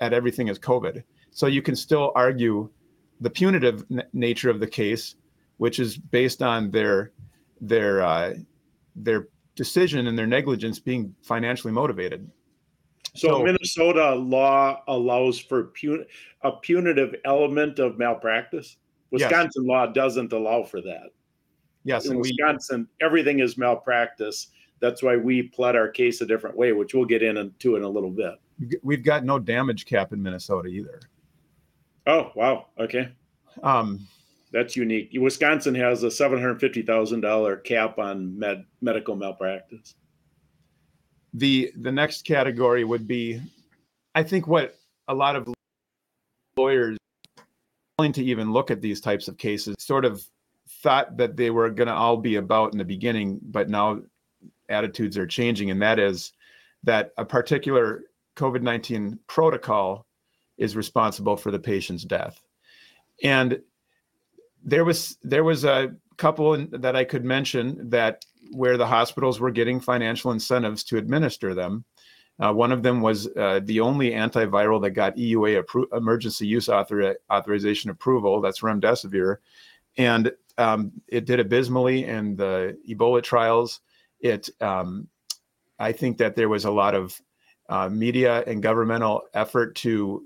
at everything as COVID. So you can still argue the punitive n- nature of the case, which is based on their their uh, their decision and their negligence being financially motivated. So, so Minnesota law allows for pun- a punitive element of malpractice. Wisconsin yes. law doesn't allow for that. Yes, in Wisconsin, we, everything is malpractice. that's why we plot our case a different way, which we'll get into in a little bit. We've got no damage cap in Minnesota either. Oh wow, okay. Um, That's unique. Wisconsin has a seven hundred fifty thousand dollar cap on med medical malpractice. The the next category would be, I think, what a lot of lawyers willing to even look at these types of cases sort of thought that they were going to all be about in the beginning, but now attitudes are changing, and that is that a particular COVID nineteen protocol is responsible for the patient's death, and there was there was a couple that I could mention that where the hospitals were getting financial incentives to administer them. Uh, one of them was uh, the only antiviral that got EUA appro- emergency use author- authorization approval. That's remdesivir, and um, it did abysmally in the Ebola trials. It, um, I think that there was a lot of uh, media and governmental effort to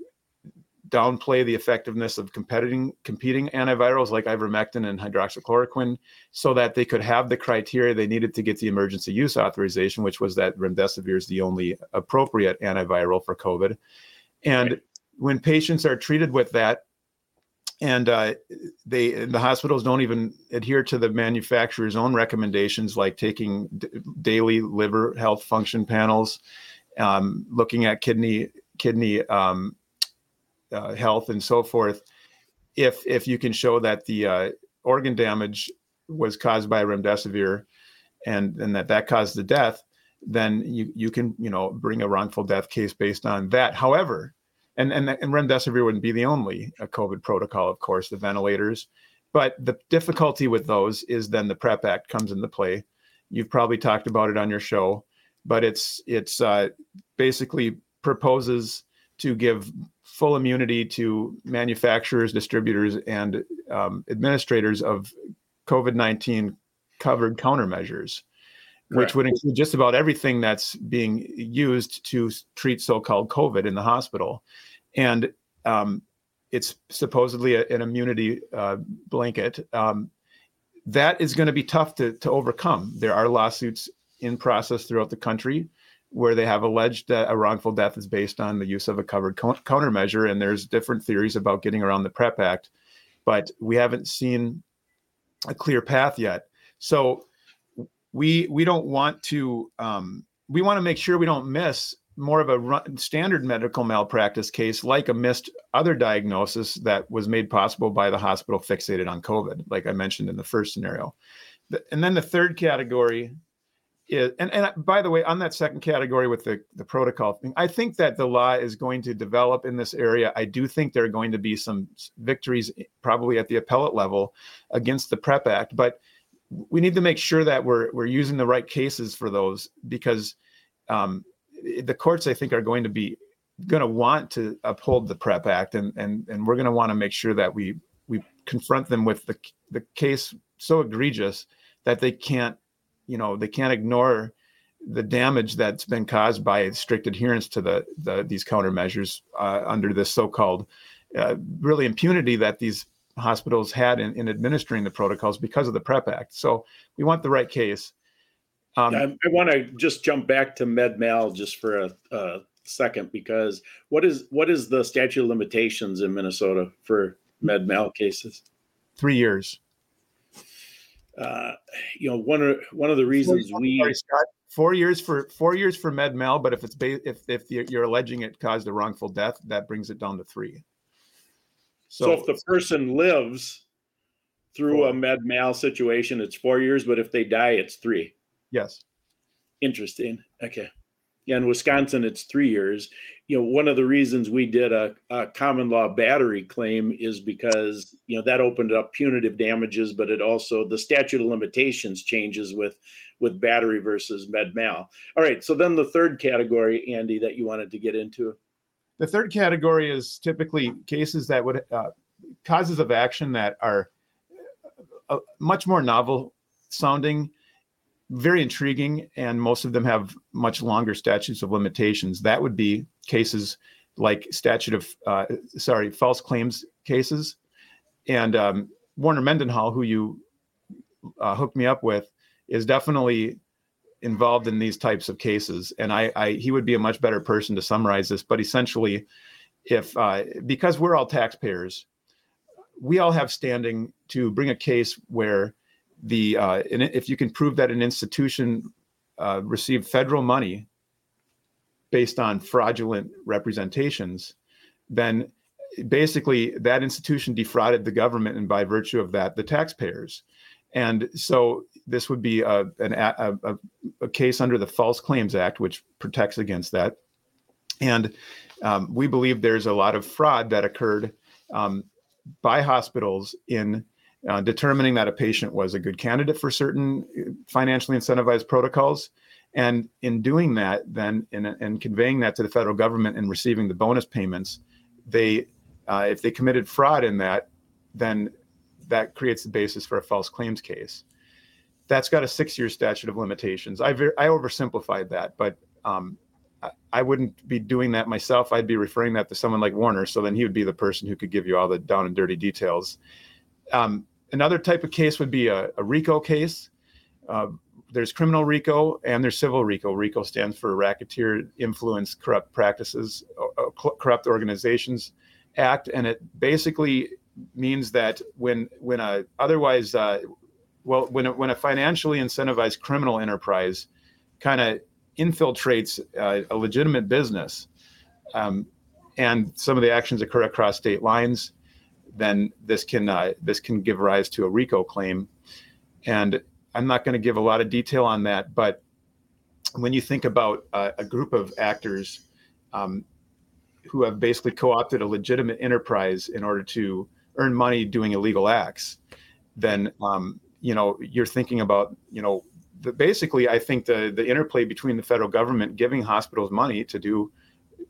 downplay the effectiveness of competing competing antivirals like ivermectin and hydroxychloroquine so that they could have the criteria they needed to get the emergency use authorization which was that remdesivir is the only appropriate antiviral for covid and Right. when patients are treated with that and uh, they the hospitals don't even adhere to the manufacturer's own recommendations like taking d- daily liver health function panels um, looking at kidney kidney um, uh, health and so forth if if you can show that the uh, organ damage was caused by remdesivir and and that that caused the death then you you can you know bring a wrongful death case based on that. However and and, and remdesivir wouldn't be the only uh, covid protocol of course the ventilators but the difficulty with those is then the PrEP Act comes into play. You've probably talked about it on your show but it's it's uh, basically proposes to give full immunity to manufacturers, distributors, and um, administrators of COVID 19 covered countermeasures, which would include just about everything that's being used to treat so called COVID in the hospital. And um, it's supposedly a- an immunity uh, blanket. Um, that is going to be tough to, to overcome. There are lawsuits in process throughout the country where they have alleged that a wrongful death is based on the use of a covered co- countermeasure, and there's different theories about getting around the PrEP Act, but we haven't seen a clear path yet. So we we don't want to um, we want to make sure we don't miss more of a run, standard medical malpractice case like a missed other diagnosis that was made possible by the hospital fixated on COVID, like I mentioned in the first scenario. And then the third category is, and, and by the way, on that second category with the, the protocol thing, I think that the law is going to develop in this area. I do think there are going to be some victories, eh, probably at the appellate level, against the PrEP Act, but we need to make sure that we're we're using the right cases for those because um, the courts, I think, are going to be going to want to uphold the PrEP Act, and and and we're going to want to make sure that we we confront them with the the case so egregious that they can't you know they can't ignore the damage that's been caused by strict adherence to the, the these countermeasures uh, under this so-called uh, really impunity that these hospitals had in, in administering the protocols because of the PrEP Act. So we want the right case. Um, I, I want to just jump back to MedMal just for a, a second because what is what is the statute of limitations in Minnesota for MedMal cases? three years Uh, you know, one of one of the reasons we Scott. four years for four years for med mal but if it's ba- if if you're, you're alleging it caused a wrongful death that brings it down to three so, if the person lives through a med mal situation, it's four years, but if they die, it's three. yes Interesting. Okay. Yeah, in Wisconsin, it's three years. You know, one of the reasons we did a, a common law battery claim is because, you know, that opened up punitive damages, but it also, the statute of limitations changes with, with battery versus med mal. All right. So then the third category, Andy, that you wanted to get into. The third category is typically cases that would uh, causes of action that are uh, much more novel sounding, very intriguing, and most of them have much longer statutes of limitations. That would be cases like statute of uh, sorry false claims cases, and um, Warner Mendenhall, who you uh, hooked me up with, is definitely involved in these types of cases, and I, I he would be a much better person to summarize this. But essentially, if uh, because we're all taxpayers, we all have standing to bring a case where the uh, if you can prove that an institution uh, received federal money based on fraudulent representations, then basically that institution defrauded the government and by virtue of that the taxpayers. And so this would be a, an, a, a, a case under the false claims act which protects against that. And um, we believe there's a lot of fraud that occurred um, by hospitals in uh, determining that a patient was a good candidate for certain uh, financially incentivized protocols and in doing that then in, in conveying that to the federal government and receiving the bonus payments they uh, if they committed fraud in that, then that creates the basis for a false claims case. That's got a six-year statute of limitations. I ver- I oversimplified that, but um, I, I wouldn't be doing that myself. I'd be referring that to someone like Warner, so then he would be the person who could give you all the down and dirty details. Um, another type of case would be a, a RICO case. Uh, there's criminal RICO and there's civil RICO. RICO stands for Racketeer Influence Corrupt Practices, Corrupt Organizations Act, and it basically means that when when a otherwise uh, well when a, when a financially incentivized criminal enterprise kind of infiltrates uh, a legitimate business, um, and some of the actions occur across state lines, then this can uh, this can give rise to a RICO claim, and I'm not going to give a lot of detail on that, but when you think about uh, a group of actors um, who have basically co-opted a legitimate enterprise in order to earn money doing illegal acts, then um, you know you're thinking about you know the, basically I think the the interplay between the federal government giving hospitals money to do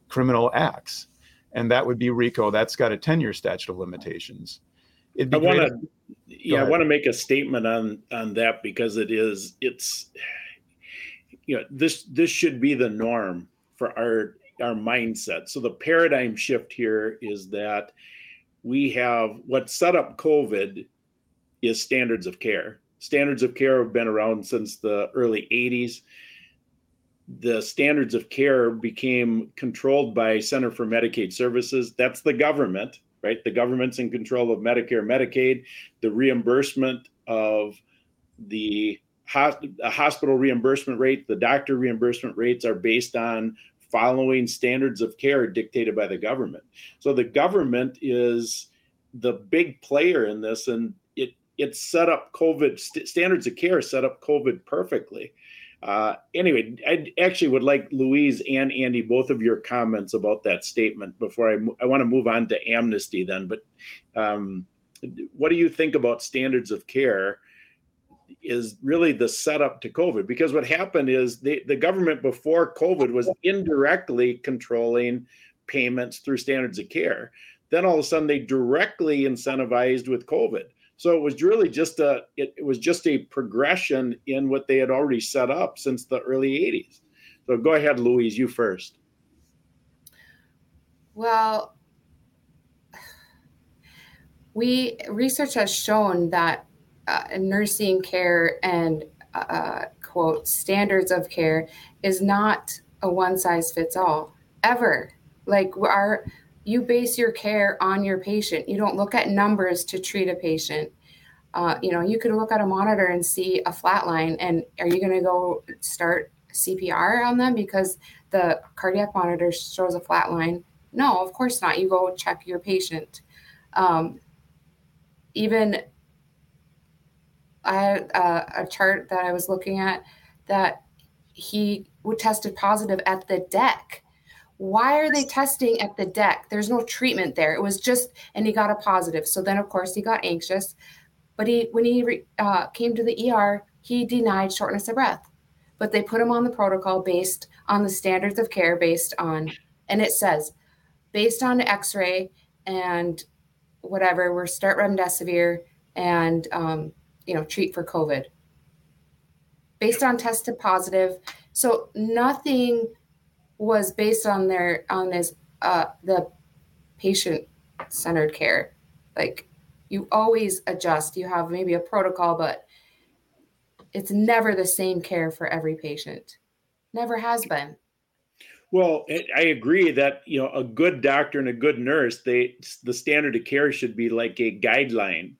criminal acts, and that would be RICO. That's got a 10 year statute of limitations. I want to, yeah, I want to make a statement on on that because it is it's, you know, this this should be the norm for our our mindset. So the paradigm shift here is that we have what set up COVID is standards of care. Standards of care have been around since the early 80s. The standards of care became controlled by Center for Medicaid Services. That's the government, right? The government's in control of Medicare, Medicaid. The reimbursement of the hospital reimbursement rate, the doctor reimbursement rates are based on following standards of care dictated by the government. So the government is the big player in this, and it it set up COVID st- standards of care set up COVID perfectly. Uh, anyway, I actually would like Louise and Andy both of your comments about that statement before I I want to move on to amnesty then. But um, what do you think about standards of care? is really the setup to COVID because what happened is the, the government before COVID was indirectly controlling payments through standards of care. Then all of a sudden they directly incentivized with COVID. So it was really just a it, it was just a progression in what they had already set up since the early 80s. So go ahead, Louise, you first. Well, we research has shown that uh, nursing care and uh, quote standards of care is not a one size fits all ever. Like our you base your care on your patient. You don't look at numbers to treat a patient. Uh, you know, you could look at a monitor and see a flat line, and are you going to go start CPR on them because the cardiac monitor shows a flat line? No, of course not. You go check your patient. Um, even I had uh, a chart that I was looking at that he would tested positive at the deck. Why are they testing at the deck? There's no treatment there. It was just, and he got a positive. So then, of course, he got anxious. But he, when he uh, came to the ER, he denied shortness of breath. But they put him on the protocol based on the standards of care, based on, and it says, based on X-ray and whatever, we're start remdesivir and um, you know, treat for COVID based on tested positive. So nothing was based on their on this uh, the patient centered care. Like you always adjust. You have maybe a protocol, but it's never the same care for every patient. Never has been. Well, I agree that you know a good doctor and a good nurse, they the standard of care should be like a guideline.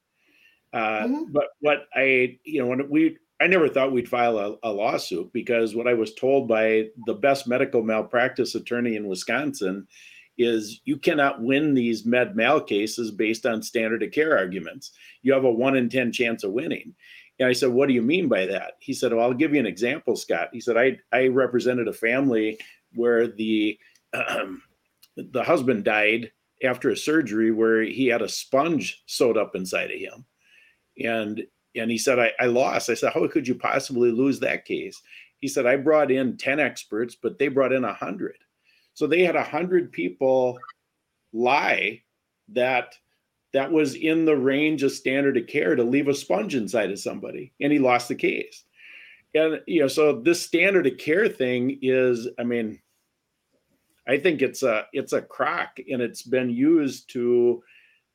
Uh, mm-hmm. But what I you know when we I never thought we'd file a, a, lawsuit because what I was told by the best medical malpractice attorney in Wisconsin is you cannot win these med mal cases based on standard of care arguments. You have a one in 10 chance of winning. And I said, What do you mean by that? He said, Well, I'll give you an example, Scott. He said, I, I represented a family where the um, the husband died after a surgery where he had a sponge sewed up inside of him. And and he said, I, I lost. I said, How could you possibly lose that case? He said, I brought in 10 experts, but they brought in 100. So they had 100 people lie that that was in the range of standard of care to leave a sponge inside of somebody. And he lost the case. And, you know, so this standard of care thing is, I mean, I think it's a it's a crock and it's been used to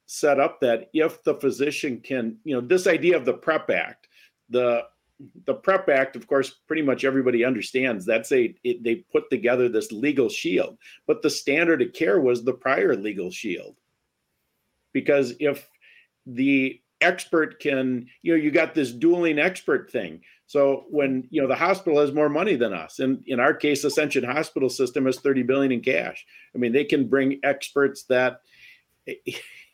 set up that if the physician can, you know, this idea of the PrEP Act, the the PrEP Act, of course, pretty much everybody understands. That's a it, they put together this legal shield, but the standard of care was the prior legal shield, because if the expert can, you know, you got this dueling expert thing. So when you know the hospital has more money than us, and in our case, Ascension Hospital System has 30 billion in cash. I mean, they can bring experts that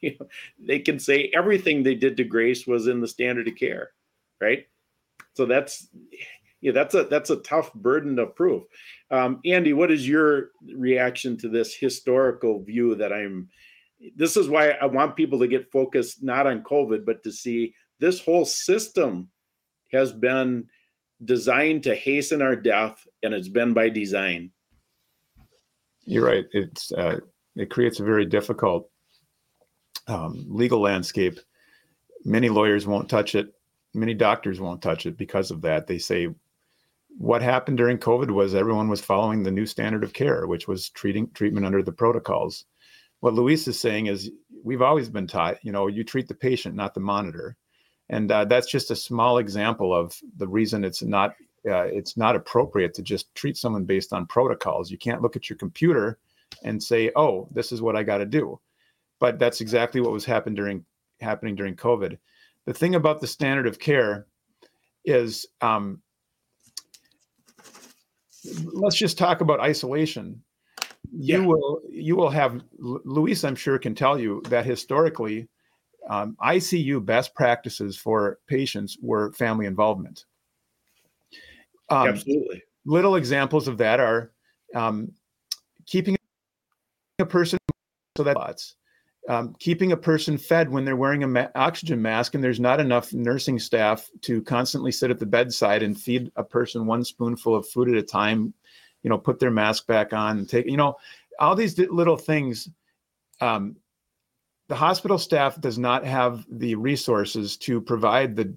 they can say everything they did to Grace was in the standard of care, right? So that's yeah, that's a that's a tough burden of proof. Um, Andy, what is your reaction to this historical view that I'm? This is why I want people to get focused not on COVID, but to see this whole system has been designed to hasten our death, and it's been by design. You're right. It's uh, it creates a very difficult um, legal landscape. Many lawyers won't touch it. Many doctors won't touch it because of that. They say what happened during COVID was everyone was following the new standard of care, which was treating treatment under the protocols. What Louise is saying is we've always been taught, you know, you treat the patient, not the monitor, and uh, that's just a small example of the reason it's not uh, it's not appropriate to just treat someone based on protocols. You can't look at your computer and say, "Oh, this is what I got to do." But that's exactly what was happening during happening during COVID. The thing about the standard of care is, um, let's just talk about isolation. Yeah. You will you will have Louise, I'm sure, can tell you that historically, um, ICU best practices for patients were family involvement. Um, Absolutely. Little examples of that are um, keeping a person so that um, keeping a person fed when they're wearing an ma- oxygen mask and there's not enough nursing staff to constantly sit at the bedside and feed a person one spoonful of food at a time you know put their mask back on and take you know all these little things um, the hospital staff does not have the resources to provide the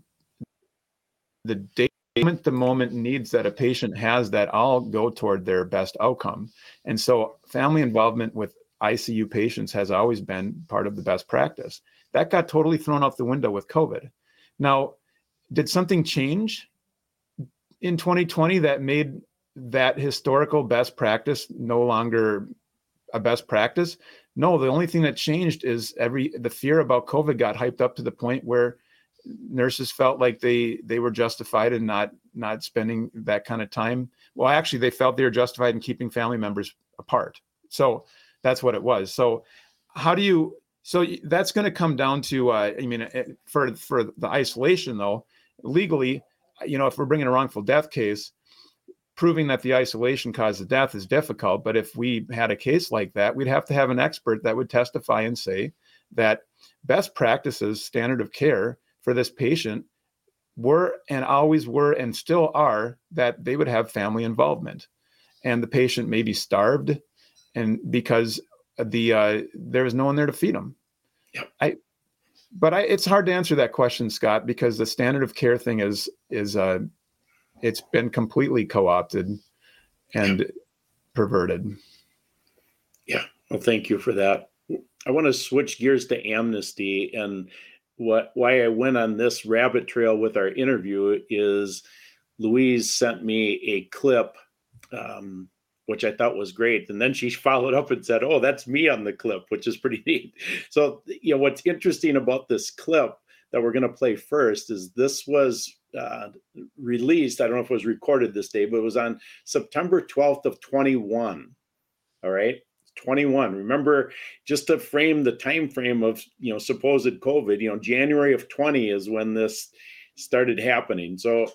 the day the moment needs that a patient has that all go toward their best outcome. And so family involvement with ICU patients has always been part of the best practice. That got totally thrown out the window with COVID. Now, did something change in 2020 that made that historical best practice no longer a best practice? No, the only thing that changed is every the fear about COVID got hyped up to the point where nurses felt like they they were justified in not not spending that kind of time. Well, actually, they felt they were justified in keeping family members apart. So that's what it was. So how do you? So that's going to come down to. Uh, I mean, eh, for for the isolation though, legally, you know, if we're bringing a wrongful death case, proving that the isolation caused the death is difficult. But if we had a case like that, we'd have to have an expert that would testify and say that best practices, standard of care for this patient were and always were and still are that they would have family involvement and the patient may be starved and because the uh, there was no one there to feed them. Yep. I, but I, it's hard to answer that question, Scott, because the standard of care thing is is uh, it's been completely co-opted and yeah. perverted. Yeah. Well, thank you for that. I want to switch gears to amnesty and what why I went on this rabbit trail with our interview is Louise sent me a clip, um, which I thought was great, and then she followed up and said, "Oh, that's me on the clip," which is pretty neat. So you know what's interesting about this clip that we're going to play first is this was uh, released. I don't know if it was recorded this day, but it was on September 12th of 21. All right. 21 remember just to frame the time frame of you know supposed covid you know january of 20 is when this started happening so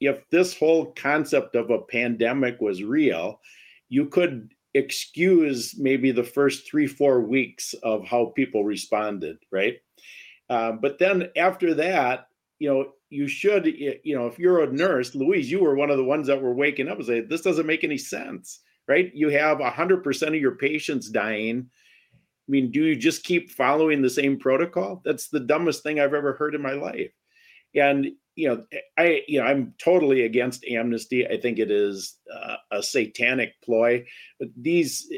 if this whole concept of a pandemic was real you could excuse maybe the first three four weeks of how people responded right? Uh, but then after that you know you should you know if you're a nurse louise you were one of the ones that were waking up and say this doesn't make any sense right? You have 100% of your patients dying. I mean do you just keep following the same protocol? That's the dumbest thing i've ever heard in my life. And you know i you know i'm totally against amnesty. I think it is uh, a satanic ploy but these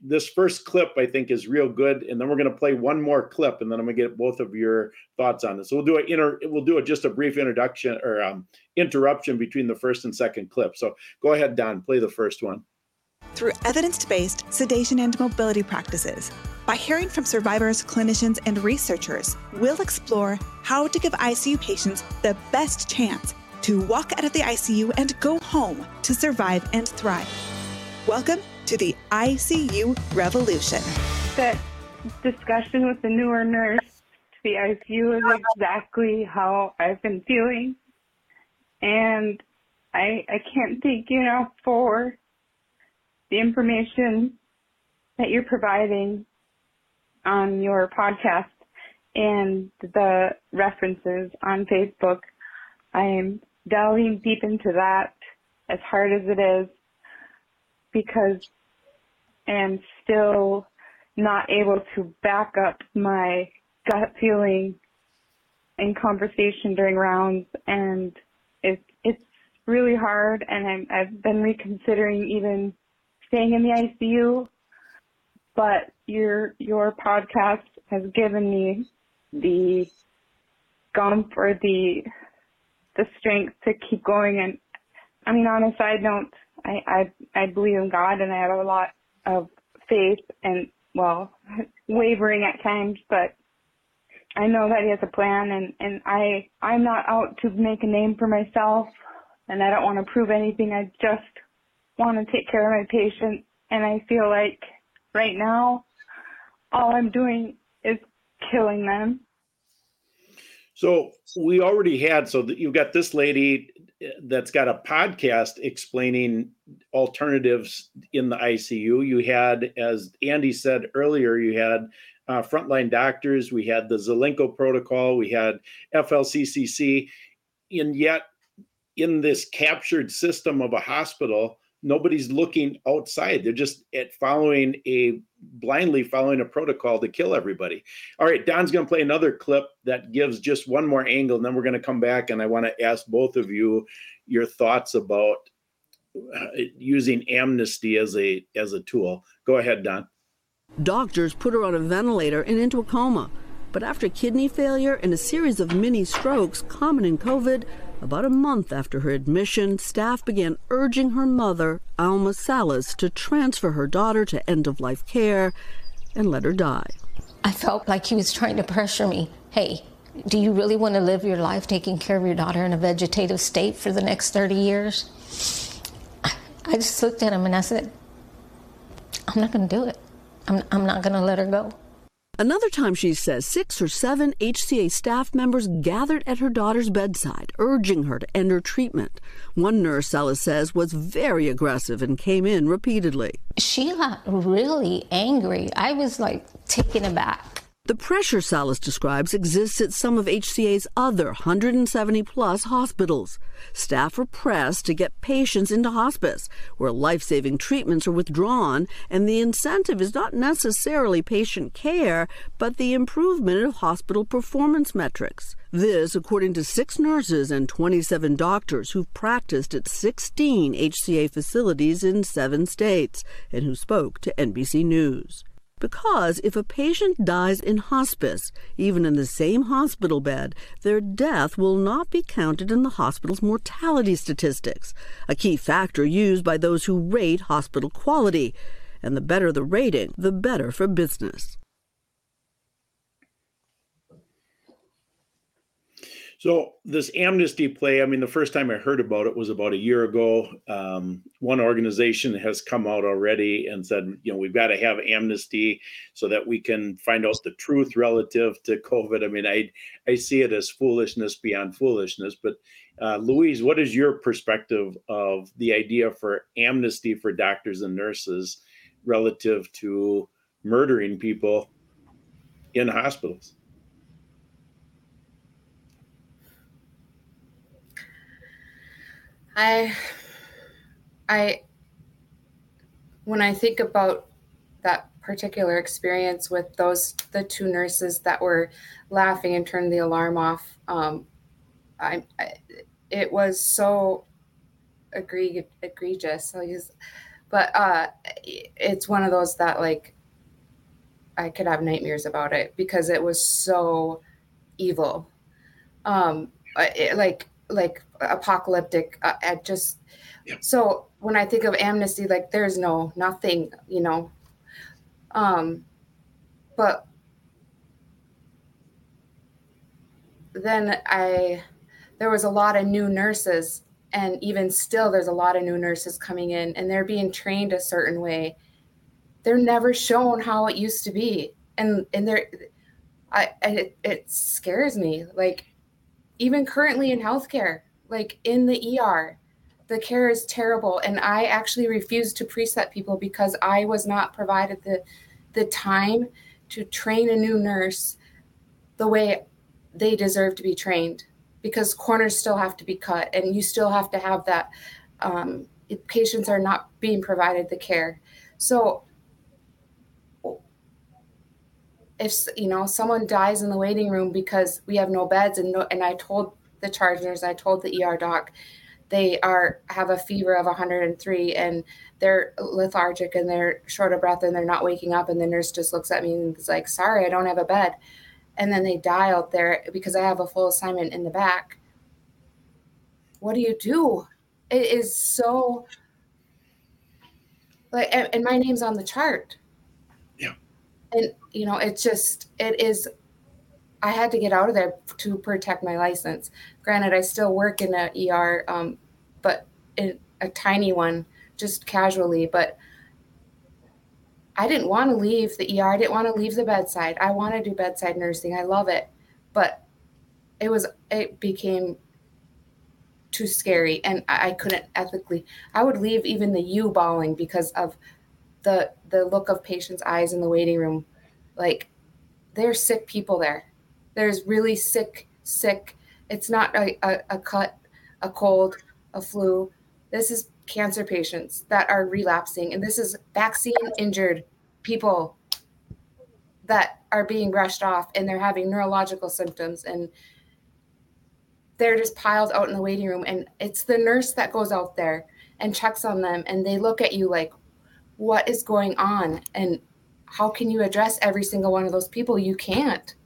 this first clip i think is real good and then we're going to play one more clip and then i'm going to get both of your thoughts on this. So we'll do a inter we'll do a, just a brief introduction or um, interruption between the first and second clip. So go ahead don play the first one through evidence based sedation and mobility practices. By hearing from survivors, clinicians, and researchers, we'll explore how to give ICU patients the best chance to walk out of the ICU and go home to survive and thrive. Welcome to the ICU revolution. That discussion with the newer nurse to the ICU is exactly how I've been feeling. And I, I can't thank you enough for the information that you're providing on your podcast and the references on Facebook. I am delving deep into that as hard as it is because I am still not able to back up my gut feeling in conversation during rounds and it's it's really hard and I'm, I've been reconsidering even staying in the ICU, but your your podcast has given me the gump or the the strength to keep going. And I mean, on a side note, I I, I believe in God and I have a lot of faith and well, wavering at times, but I know that he has a plan and, and I, I'm not out to make a name for myself and I don't want to prove anything. I just want to take care of my patients and I feel like right now all I'm doing is killing them. So we already had so that you've got this lady that's got a podcast explaining alternatives in the ICU. You had, as Andy said earlier, you had uh, frontline doctors. We had the Zelenko protocol. We had FLCCC, and yet in this captured system of a hospital, nobody's looking outside. They're just at following a blindly following a protocol to kill everybody. All right, Don's going to play another clip that gives just one more angle, and then we're going to come back and I want to ask both of you your thoughts about uh, using amnesty as a as a tool. Go ahead, Don. Doctors put her on a ventilator and into a coma. But after kidney failure and a series of mini strokes common in COVID, about a month after her admission, staff began urging her mother, Alma Salas, to transfer her daughter to end of life care and let her die. I felt like he was trying to pressure me. Hey, do you really want to live your life taking care of your daughter in a vegetative state for the next 30 years? I just looked at him and I said, I'm not going to do it. I'm, I'm not going to let her go. Another time, she says, six or seven HCA staff members gathered at her daughter's bedside, urging her to end her treatment. One nurse, Salas says, was very aggressive and came in repeatedly. She got really angry. I was like taken aback. The pressure Salas describes exists at some of HCA's other 170 plus hospitals. Staff are pressed to get patients into hospice, where life saving treatments are withdrawn, and the incentive is not necessarily patient care, but the improvement of hospital performance metrics. This, according to six nurses and 27 doctors who've practiced at 16 HCA facilities in seven states and who spoke to NBC News. Because if a patient dies in hospice, even in the same hospital bed, their death will not be counted in the hospital's mortality statistics, a key factor used by those who rate hospital quality. And the better the rating, the better for business. So this amnesty play, I mean, the first time I heard about it was about a year ago. Um, one organization has come out already and said, you know, we've got to have amnesty so that we can find out the truth relative to COVID. I mean, I I see it as foolishness beyond foolishness. But uh, Louise, what is your perspective of the idea for amnesty for doctors and nurses relative to murdering people in hospitals? I, I, when I think about that particular experience with those the two nurses that were laughing and turned the alarm off, um, I, I it was so agree, egregious. But uh, it's one of those that like I could have nightmares about it because it was so evil. Um, it, like like apocalyptic. Uh, I just yeah. so when I think of amnesty, like there's no nothing, you know. Um, but then I there was a lot of new nurses and even still there's a lot of new nurses coming in and they're being trained a certain way they're never shown how it used to be and and they're i it, it scares me like even currently in healthcare, like in the ER, the care is terrible. And I actually refused to precept people because I was not provided the the time to train a new nurse the way they deserve to be trained because corners still have to be cut and you still have to have that um, patients are not being provided the care so if you know someone dies in the waiting room because we have no beds and no, and I told the Chargers. I told the ER doc, they are have a fever of 103 and they're lethargic and they're short of breath and they're not waking up and the nurse just looks at me and is like, "Sorry, I don't have a bed." And then they die out there because I have a full assignment in the back. What do you do? It is so like and, and my name's on the chart Yeah. and you know it's just it is i had to get out of there to protect my license. Granted i still work in a er um, but in a tiny one just casually but i didn't want to leave the er i didn't want to leave the bedside. I want to do bedside nursing. I love it. But it was it became too scary and I, I couldn't ethically i would leave even the u bawling because of the the look of patients' eyes in the waiting room, like they're sick people there. There's really sick, sick. It's not a, a, a cut, a cold, a flu. This is cancer patients that are relapsing, and this is vaccine injured people that are being brushed off and they're having neurological symptoms and they're just piled out in the waiting room and it's the nurse that goes out there and checks on them and they look at you like what is going on and how can you address every single one of those people you can't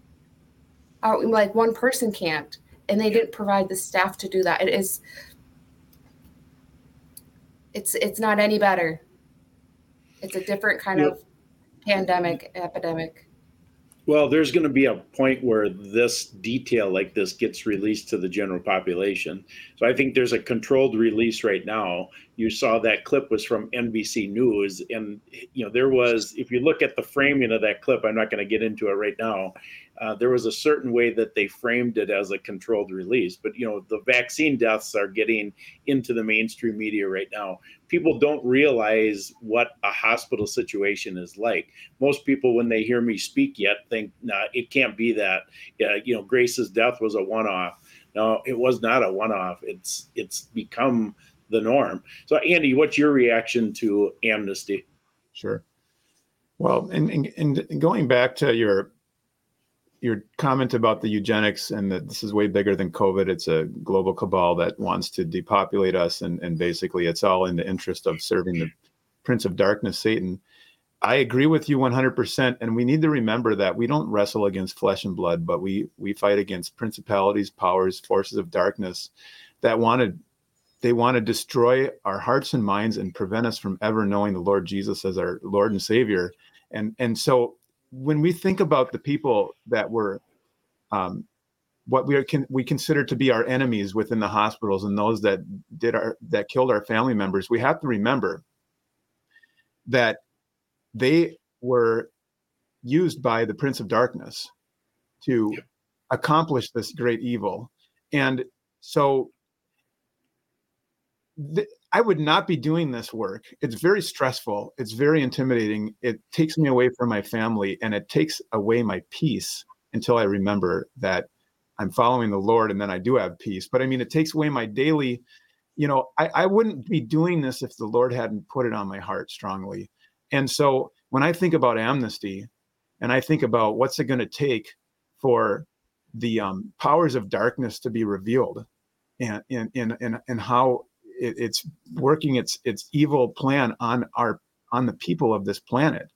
uh, like one person can't and they didn't provide the staff to do that it is it's it's not any better it's a different kind yep. of pandemic epidemic well, there's going to be a point where this detail like this gets released to the general population. So I think there's a controlled release right now. You saw that clip was from NBC News, and you know there was. If you look at the framing of that clip, I'm not going to get into it right now uh, there was a certain way that they framed it as a controlled release. But you know, the vaccine deaths are getting into the mainstream media right now. People don't realize what a hospital situation is like. Most people, when they hear me speak, yet think, "Nah, it can't be that." You know, Grace's death was a one-off. No, it was not a one-off. It's it's become the norm. So, Andy, what's your reaction to amnesty? Sure. Well, and, and, and going back to your your comment about the eugenics and that this is way bigger than COVID. It's a global cabal that wants to depopulate us, and, and basically it's all in the interest of serving the Prince of Darkness, Satan. I agree with you 100%. And we need to remember that we don't wrestle against flesh and blood, but we, we fight against principalities, powers, forces of darkness that want to, they want to destroy our hearts and minds and prevent us from ever knowing the Lord Jesus as our Lord and Savior. And, and so when we think about the people that were, um, what we are can we consider to be our enemies within the hospitals and those that did our that killed our family members we have to remember that they were used by the prince of darkness to accomplish this great evil. And so th- i would not be doing this work. It's very stressful. It's very intimidating. It takes me away from my family and it takes away my peace until i remember that i'm following the lord and then i do have peace. But i mean it takes away my daily you know I, I wouldn't be doing this if the lord hadn't put it on my heart strongly. And so when I think about amnesty and I think about what's it going to take for the um, powers of darkness to be revealed and, and, and, and how it, it's working its, its evil plan on our, on the people of this planet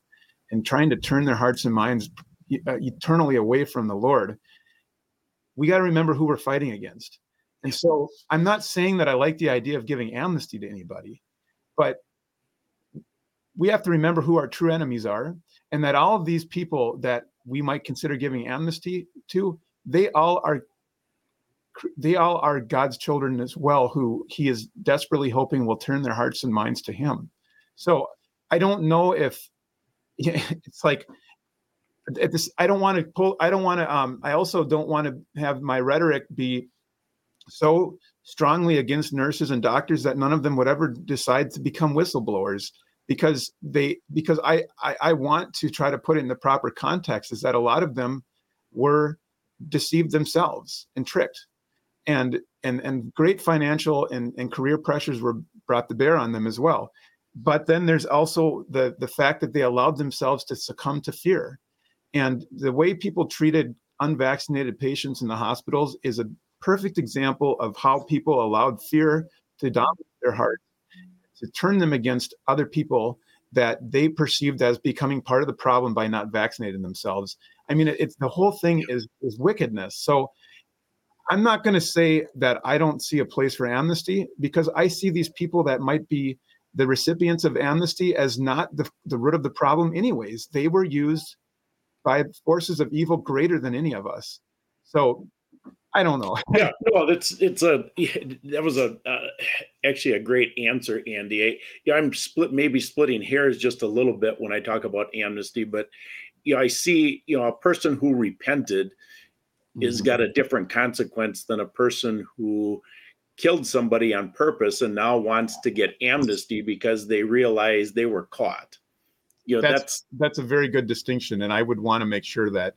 and trying to turn their hearts and minds uh, eternally away from the Lord, we got to remember who we're fighting against. And so I'm not saying that I like the idea of giving amnesty to anybody, but we have to remember who our true enemies are and that all of these people that we might consider giving amnesty to they all are they all are god's children as well who he is desperately hoping will turn their hearts and minds to him. So i don't know if it's like at this i don't want to pull i don't want to um i also don't want to have my rhetoric be so strongly against nurses and doctors that none of them would ever decide to become whistleblowers because they because I, I I want to try to put it in the proper context is that a lot of them were deceived themselves and tricked and and and great financial and, and career pressures were brought to bear on them as well but then there's also the the fact that they allowed themselves to succumb to fear and the way people treated unvaccinated patients in the hospitals is a perfect example of how people allowed fear to dominate their heart to turn them against other people that they perceived as becoming part of the problem by not vaccinating themselves. I mean, it's the whole thing is is wickedness. So I'm not going to say that I don't see a place for amnesty because I see these people that might be the recipients of amnesty as not the, the root of the problem, anyways. They were used by forces of evil greater than any of us. So I don't know. yeah, no, that's it's a that was a uh, actually a great answer, Andy. I, yeah, I'm split maybe splitting hairs just a little bit when I talk about amnesty, but you know, I see you know a person who repented. Is mm-hmm. got a different consequence than a person who killed somebody on purpose and now wants to get amnesty because they realize they were caught. You know, that's that's, that's a very good distinction, and I would want to make sure that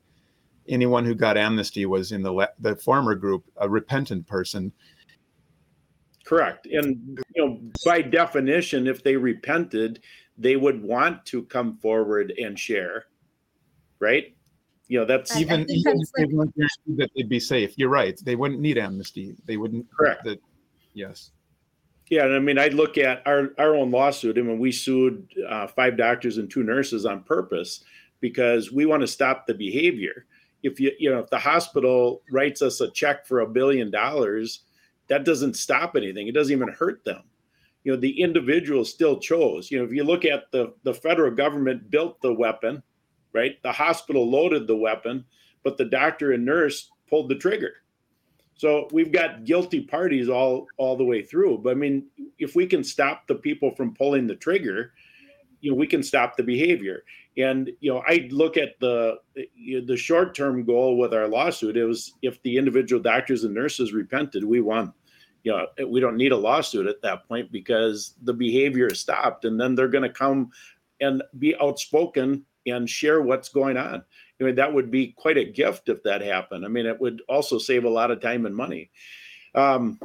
anyone who got amnesty was in the the former group a repentant person. Correct and you know by definition if they repented they would want to come forward and share right you know that's even, even if they weren't that they'd be safe. You're right. They wouldn't need amnesty. They wouldn't correct. that yes. Yeah and i mean i look at our our own lawsuit. I and mean, we sued uh, five doctors and two nurses on purpose because we want to stop the behavior. If you you know if the hospital writes us a check for a billion dollars that doesn't stop anything. It doesn't even hurt them. You know the individual still chose. You know if you look at the the federal government built the weapon right? The hospital loaded the weapon but the doctor and nurse pulled the trigger. So we've got guilty parties all all the way through but i mean if we can stop the people from pulling the trigger you know we can stop the behavior. And you know i look at the the short term goal with our lawsuit it was if the individual doctors and nurses repented we won. You know we don't need a lawsuit at that point because the behavior is stopped and then they're going to come and be outspoken and share what's going on I mean, that would be quite a gift if that happened. I mean, it would also save a lot of time and money. Um,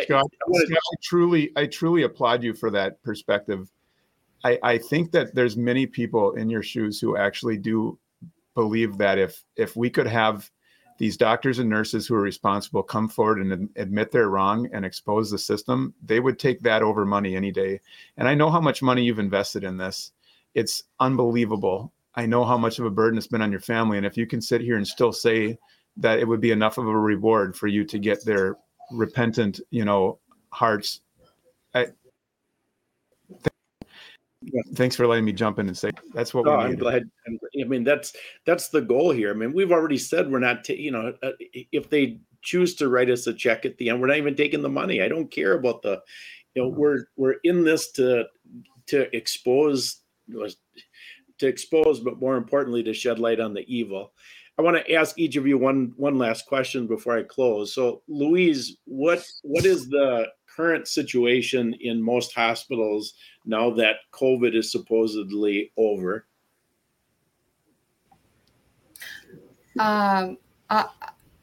Scott, I, Scott, I truly, I truly applaud you for that perspective I, I think that there's many people in your shoes who actually do believe that if if we could have these doctors and nurses who are responsible come forward and admit they're wrong and expose the system, they would take that over money any day. And I know how much money you've invested in this. It's unbelievable. I know how much of a burden it's been on your family. And if you can sit here and still say that it would be enough of a reward for you to get their repentant, you know, hearts. I, thanks for letting me jump in and say that's what no, we I'm glad. I mean, that's that's the goal here. I mean, we've already said we're not. Ta- you know, uh, if they choose to write us a check at the end, we're not even taking the money. I don't care about the. You know, we're we're in this to to expose to expose, but more importantly, to shed light on the evil. I want to ask each of you one one last question before I close. So, Louise, what what is the current situation in most hospitals now that COVID is supposedly over? Um, I,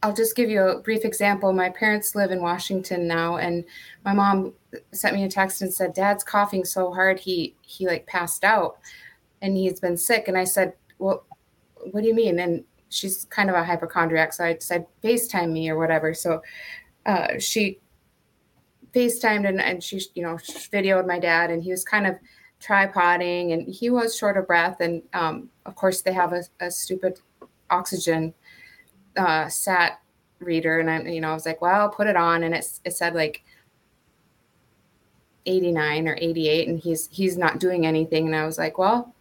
I'll just give you a brief example. My parents live in Washington now, and my mom sent me a text and said, "Dad's coughing so hard he he like passed out, and he's been sick." And I said, "Well, what do you mean?" And she's kind of a hypochondriac, so I said, "FaceTime me or whatever." So uh, she FaceTimed and, and she, you know, videoed my dad, and he was kind of tripoding, and he was short of breath. And um, of course, they have a, a stupid oxygen uh, sat reader, and I, you know, I was like, "Well, I'll put it on," and it it said like 89 or 88, and he's he's not doing anything, and I was like, "Well,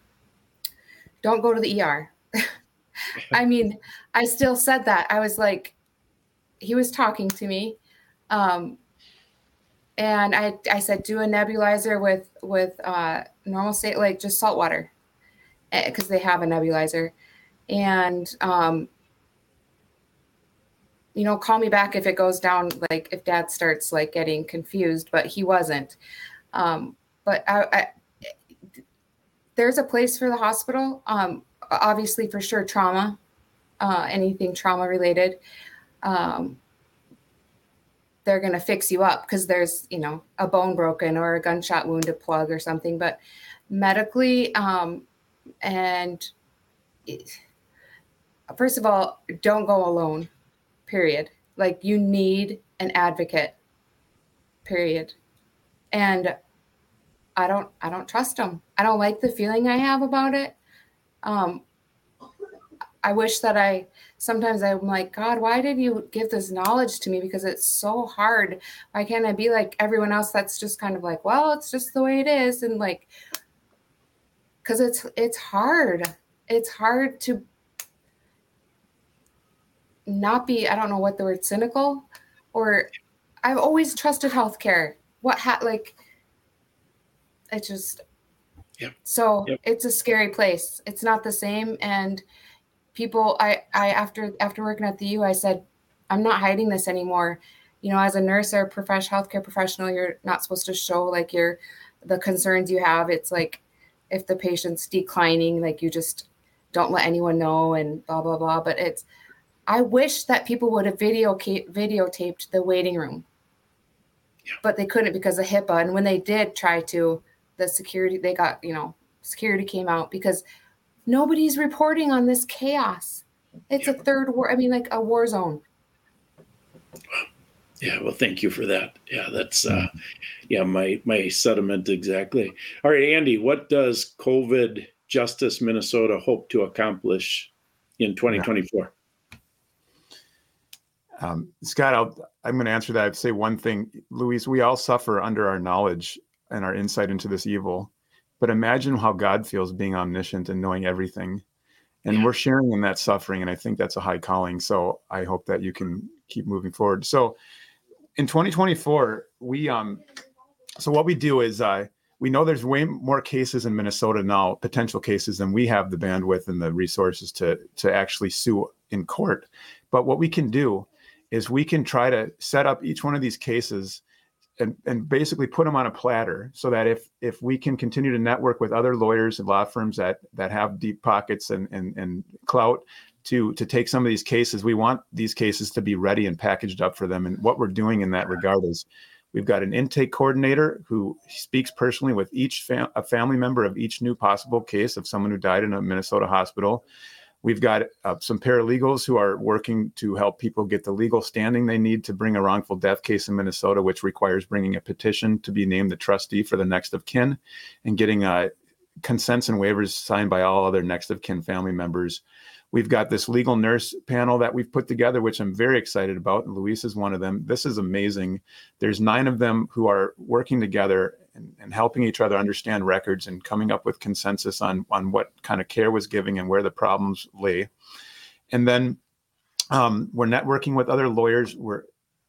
don't go to the ER." I mean, I still said that. I was like, he was talking to me. Um, and I, I said, do a nebulizer with, with, uh, normal saline, like just salt water because they have a nebulizer and, um, you know, call me back if it goes down, like if dad starts like getting confused, but he wasn't. Um, but I, I, there's a place for the hospital. Um, obviously for sure trauma, uh, anything trauma related. Um, they're going to fix you up because there's, you know, a bone broken or a gunshot wound to plug or something. But medically, um, and it, first of all, don't go alone, period. Like you need an advocate, period. And I don't, I don't trust them. I don't like the feeling I have about it. Um, I wish that I sometimes I'm like, God, why did you give this knowledge to me? Because it's so hard. Why can't I be like everyone else that's just kind of like, well, it's just the way it is. And like, because it's it's hard. It's hard to not be, I don't know what the word cynical or I've always trusted healthcare. What ha like it just Yep. so Yep. it's a scary place. It's not the same. And people I I after after working at the U, I said, I'm not hiding this anymore. You know, as a nurse or a professional healthcare professional, you're not supposed to show like your the concerns you have. It's like if the patient's declining, like you just don't let anyone know and blah blah blah. But it's I wish that people would have video videotaped the waiting room, Yeah. but they couldn't because of HIPAA. And when they did try to, the security they got you know security came out because nobody's reporting on this chaos. It's a third war. I mean, like a war zone. Yeah, well, thank you for that. Yeah, that's uh, yeah my my sentiment exactly. All right, Andy, what does COVID Justice Minnesota hope to accomplish in 2024? Um, Scott, I'll, I'm going to answer that. I'd say one thing, Louise, we all suffer under our knowledge and our insight into this evil. But imagine how God feels being omniscient and knowing everything. And Yeah. we're sharing in that suffering. And I think that's a high calling. So I hope that you can keep moving forward. So in 2024, we, um, so what we do is, uh, we know there's way more cases in Minnesota now, potential cases, than we have the bandwidth and the resources to to actually sue in court. But what we can do is we can try to set up each one of these cases and, and basically put them on a platter so that if if we can continue to network with other lawyers and law firms that that have deep pockets and and, and clout to to take some of these cases we want these cases to be ready and packaged up for them. And what we're doing in that regard is we've got an intake coordinator who speaks personally with each fam- a family member of each new possible case of someone who died in a minnesota hospital We've got uh, some paralegals who are working to help people get the legal standing they need to bring a wrongful death case in Minnesota, which requires bringing a petition to be named the trustee for the next of kin and getting uh, consents and waivers signed by all other next of kin family members. We've got this legal nurse panel that we've put together, which I'm very excited about. Louise is one of them. This is amazing. There's nine of them who are working together and, and helping each other understand records and coming up with consensus on, on what kind of care was giving and where the problems lay. And then um, we're networking with other lawyers. We're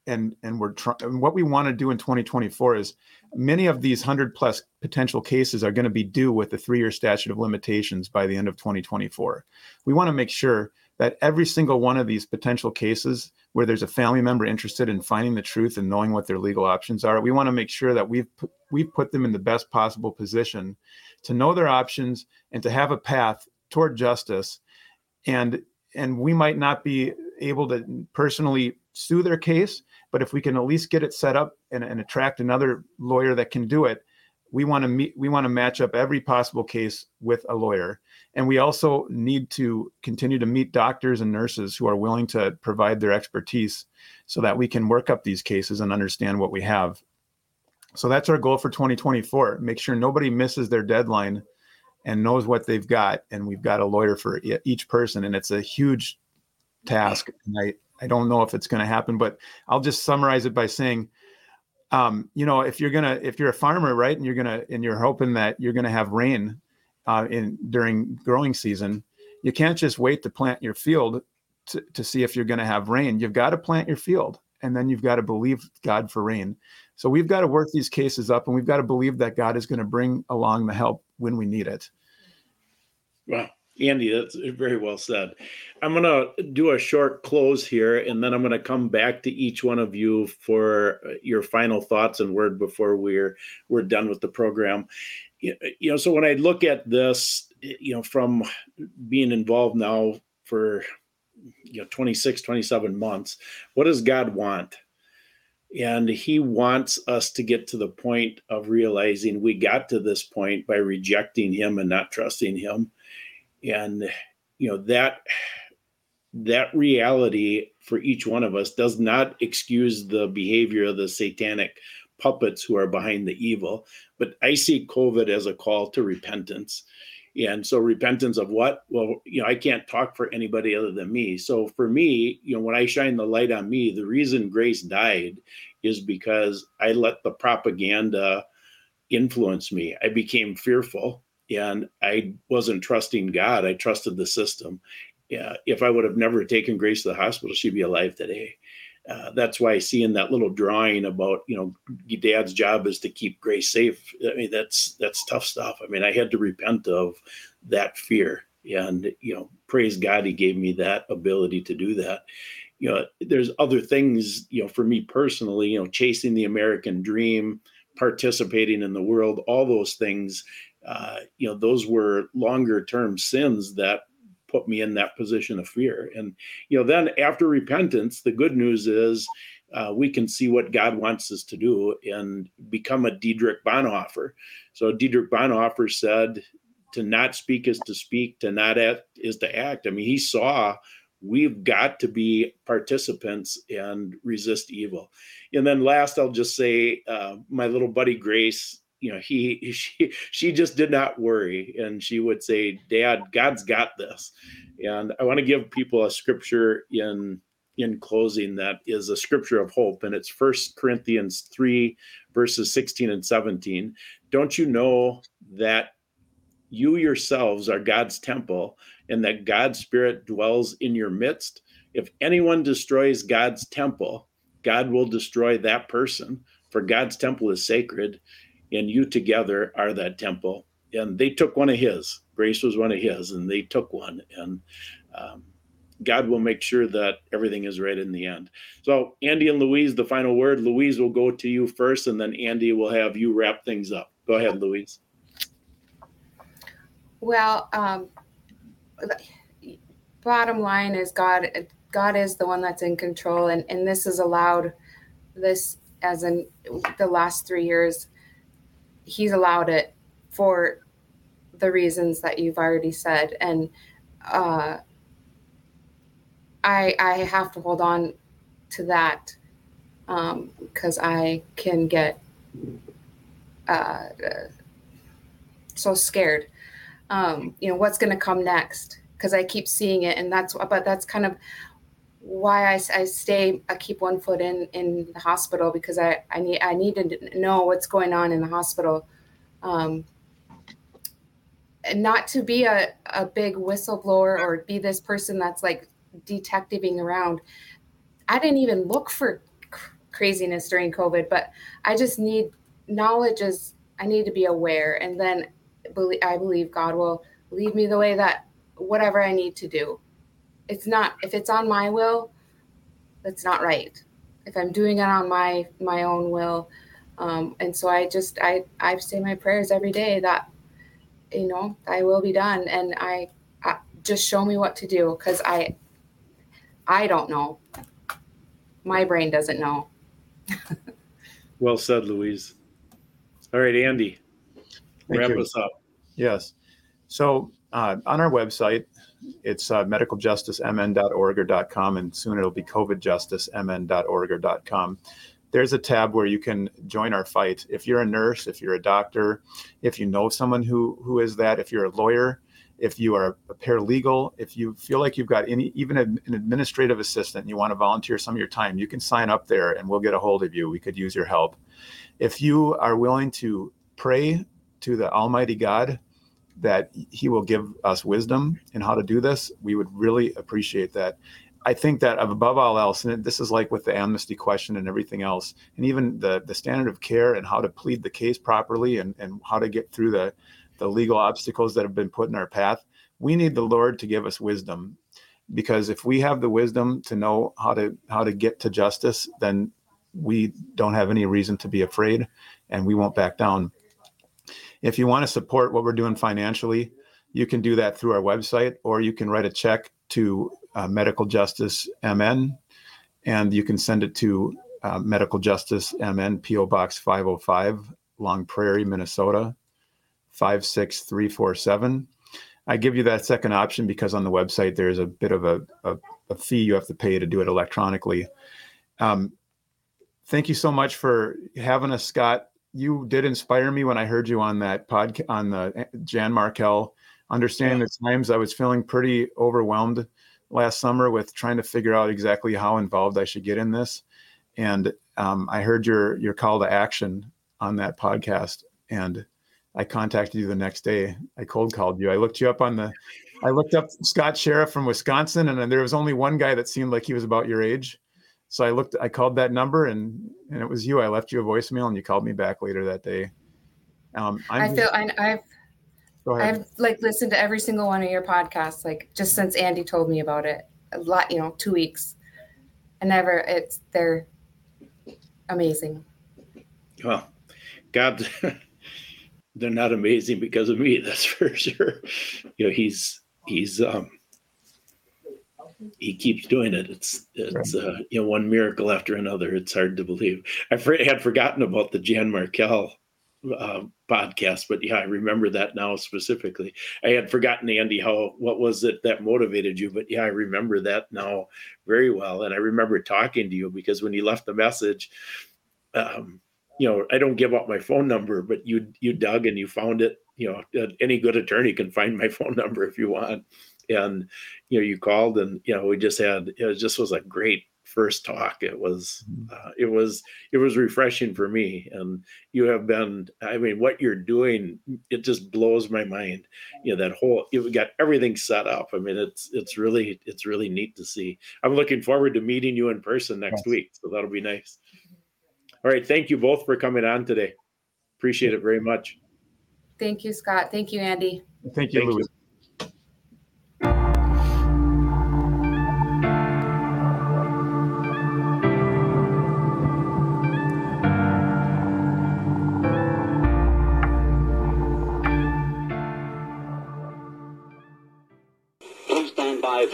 and and we're trying. What we want to do in 2024 is many of these hundred plus potential cases are going to be due with the three year statute of limitations by the end of 2024. We want to make sure that every single one of these potential cases where there's a family member interested in finding the truth and knowing what their legal options are, we want to make sure that we've put, we've put them in the best possible position to know their options and to have a path toward justice. And and we might not be able to personally sue their case, but if we can at least get it set up and, and attract another lawyer that can do it, we want to meet we want to match up every possible case with a lawyer and we also need to continue to meet doctors and nurses who are willing to provide their expertise so that we can work up these cases and understand what we have. So that's our goal for 2024 make sure nobody misses their deadline and knows what they've got and we've got a lawyer for each person and it's a huge task. And i I don't know if it's going to happen, but I'll just summarize it by saying, um, you know, if you're gonna, if you're a farmer, right, and you're gonna, and you're hoping that you're gonna have rain uh, in during growing season, you can't just wait to plant your field to, to see if you're going to have rain. You've got to plant your field, and then you've got to believe God for rain. So we've got to work these cases up, and we've got to believe that God is going to bring along the help when we need it. Wow. Andy, that's very well said. I'm going to do a short close here, and then I'm going to come back to each one of you for uh, your final thoughts and word before we're we're done with the program. Uh, you know, so when I look at this, you know, from being involved now for you know 26, 27 months, what does God want? And he wants us to get to the point of realizing we got to this point by rejecting him and not trusting him and you know that that reality for each one of us does not excuse the behavior of the satanic puppets who are behind the evil but i see covid as a call to repentance and so repentance of what well you know i can't talk for anybody other than me so for me you know when i shine the light on me the reason grace died is because i let the propaganda influence me i became fearful and I wasn't trusting God. I trusted the system. Yeah, if I would have never taken Grace to the hospital, she'd be alive today. Uh, that's why I see in that little drawing about you know Dad's job is to keep Grace safe. I mean that's that's tough stuff. I mean I had to repent of that fear, and you know praise God He gave me that ability to do that. You know there's other things you know for me personally you know chasing the American dream, participating in the world, all those things uh, you know, those were longer term sins that put me in that position of fear. And, you know, then after repentance, the good news is uh, we can see what God wants us to do and become a Dietrich Bonhoeffer. So Dietrich Bonhoeffer said, to not speak is to speak, to not act is to act. I mean, he saw we've got to be participants and resist evil. And then last, I'll just say, uh, my little buddy Grace you know he she she just did not worry and she would say dad god's got this. And i want to give people a scripture in in closing that is a scripture of hope and it's first corinthians 3 verses 16 and 17 don't you know that you yourselves are god's temple and that god's spirit dwells in your midst? If anyone destroys god's temple god will destroy that person for god's temple is sacred and you together are that temple. And they took one of his. Grace was one of his, and they took one. And um, God will make sure that everything is right in the end. So, Andy and Louise, the final word. Louise will go to you first, and then Andy will have you wrap things up. Go ahead, Louise. Well, um, bottom line is God. God is the one that's in control, and and this has allowed this as in the last three years he's allowed it for the reasons that you've already said and uh, I I have to hold on to that um because um, I can get uh, so scared. Um, you know, what's going to come next? Because I keep seeing it, and that's but that's kind of why I, I stay. I keep one foot in in the hospital because I I need I need to know what's going on in the hospital. Um, and not to be a, a big whistleblower or be this person that's like detectiving around. I didn't even look for craziness during COVID, but I just need knowledge is I need to be aware and then believe I believe God will lead me the way that whatever I need to do. It's not if it's on my will, that's not right. If I'm doing it on my my own will, um, and so I just I I say my prayers every day that you know I will be done, and I, I just show me what to do because I I don't know. My brain doesn't know. well said, Louise. All right, Andy, Thank wrap you. us up. Yes. So uh, on our website, it's uh, medicaljusticemn.org or .com, and soon it'll be covidjusticemn.org or .com. There's a tab where you can join our fight. If you're a nurse, if you're a doctor, if you know someone who who is that, if you're a lawyer, if you are a paralegal, if you feel like you've got any, even an administrative assistant, and you want to volunteer some of your time, you can sign up there and we'll get a hold of you. We could use your help. If you are willing to pray to the Almighty God that He will give us wisdom in how to do this, we would really appreciate that. I think that above all else, and this is like with the amnesty question and everything else, and even the the standard of care and how to plead the case properly and, and how to get through the the legal obstacles that have been put in our path. We need the Lord to give us wisdom because if we have the wisdom to know how to how to get to justice, then we don't have any reason to be afraid and we won't back down. If you want to support what we're doing financially, you can do that through our website or you can write a check to uh, Medical Justice MN and you can send it to uh, Medical Justice MN PO Box 505 Long Prairie, Minnesota 56347. I give you that second option because on the website there's a bit of a, a, a fee you have to pay to do it electronically. Um, thank you so much for having us, Scott. You did inspire me when I heard you on that podcast on the Jan Markell. Understanding yeah. the times I was feeling pretty overwhelmed last summer with trying to figure out exactly how involved I should get in this. And um, I heard your your call to action on that podcast, and I contacted you the next day. I cold called you. I looked you up on the, I looked up Scott Schara from Wisconsin, and there was only one guy that seemed like he was about your age. So I looked, I called that number, and and it was you. I left you a voicemail, and you called me back later that day. Um, I'm, i feel I, I've I've like listened to every single one of your podcasts, like just since Andy told me about it. A lot, you know, two weeks. I never. It's they're amazing. Well, God. they're not amazing because of me that's for sure you know he's he's um he keeps doing it it's it's uh, you know one miracle after another it's hard to believe i had forgotten about the jan markell uh, podcast but yeah i remember that now specifically i had forgotten andy how what was it that motivated you but yeah i remember that now very well and i remember talking to you because when you left the message um you know, I don't give up my phone number, but you you dug and you found it. You know, any good attorney can find my phone number if you want. And you know, you called and you know, we just had it just was a great first talk. It was mm-hmm. uh, it was it was refreshing for me. And you have been, I mean, what you're doing, it just blows my mind. You know, that whole you've got everything set up. I mean, it's it's really it's really neat to see. I'm looking forward to meeting you in person next yes. week. So that'll be nice. All right. Thank you both for coming on today. Appreciate it very much. Thank you, Scott. Thank you, Andy. Thank you, Thank Louise. You.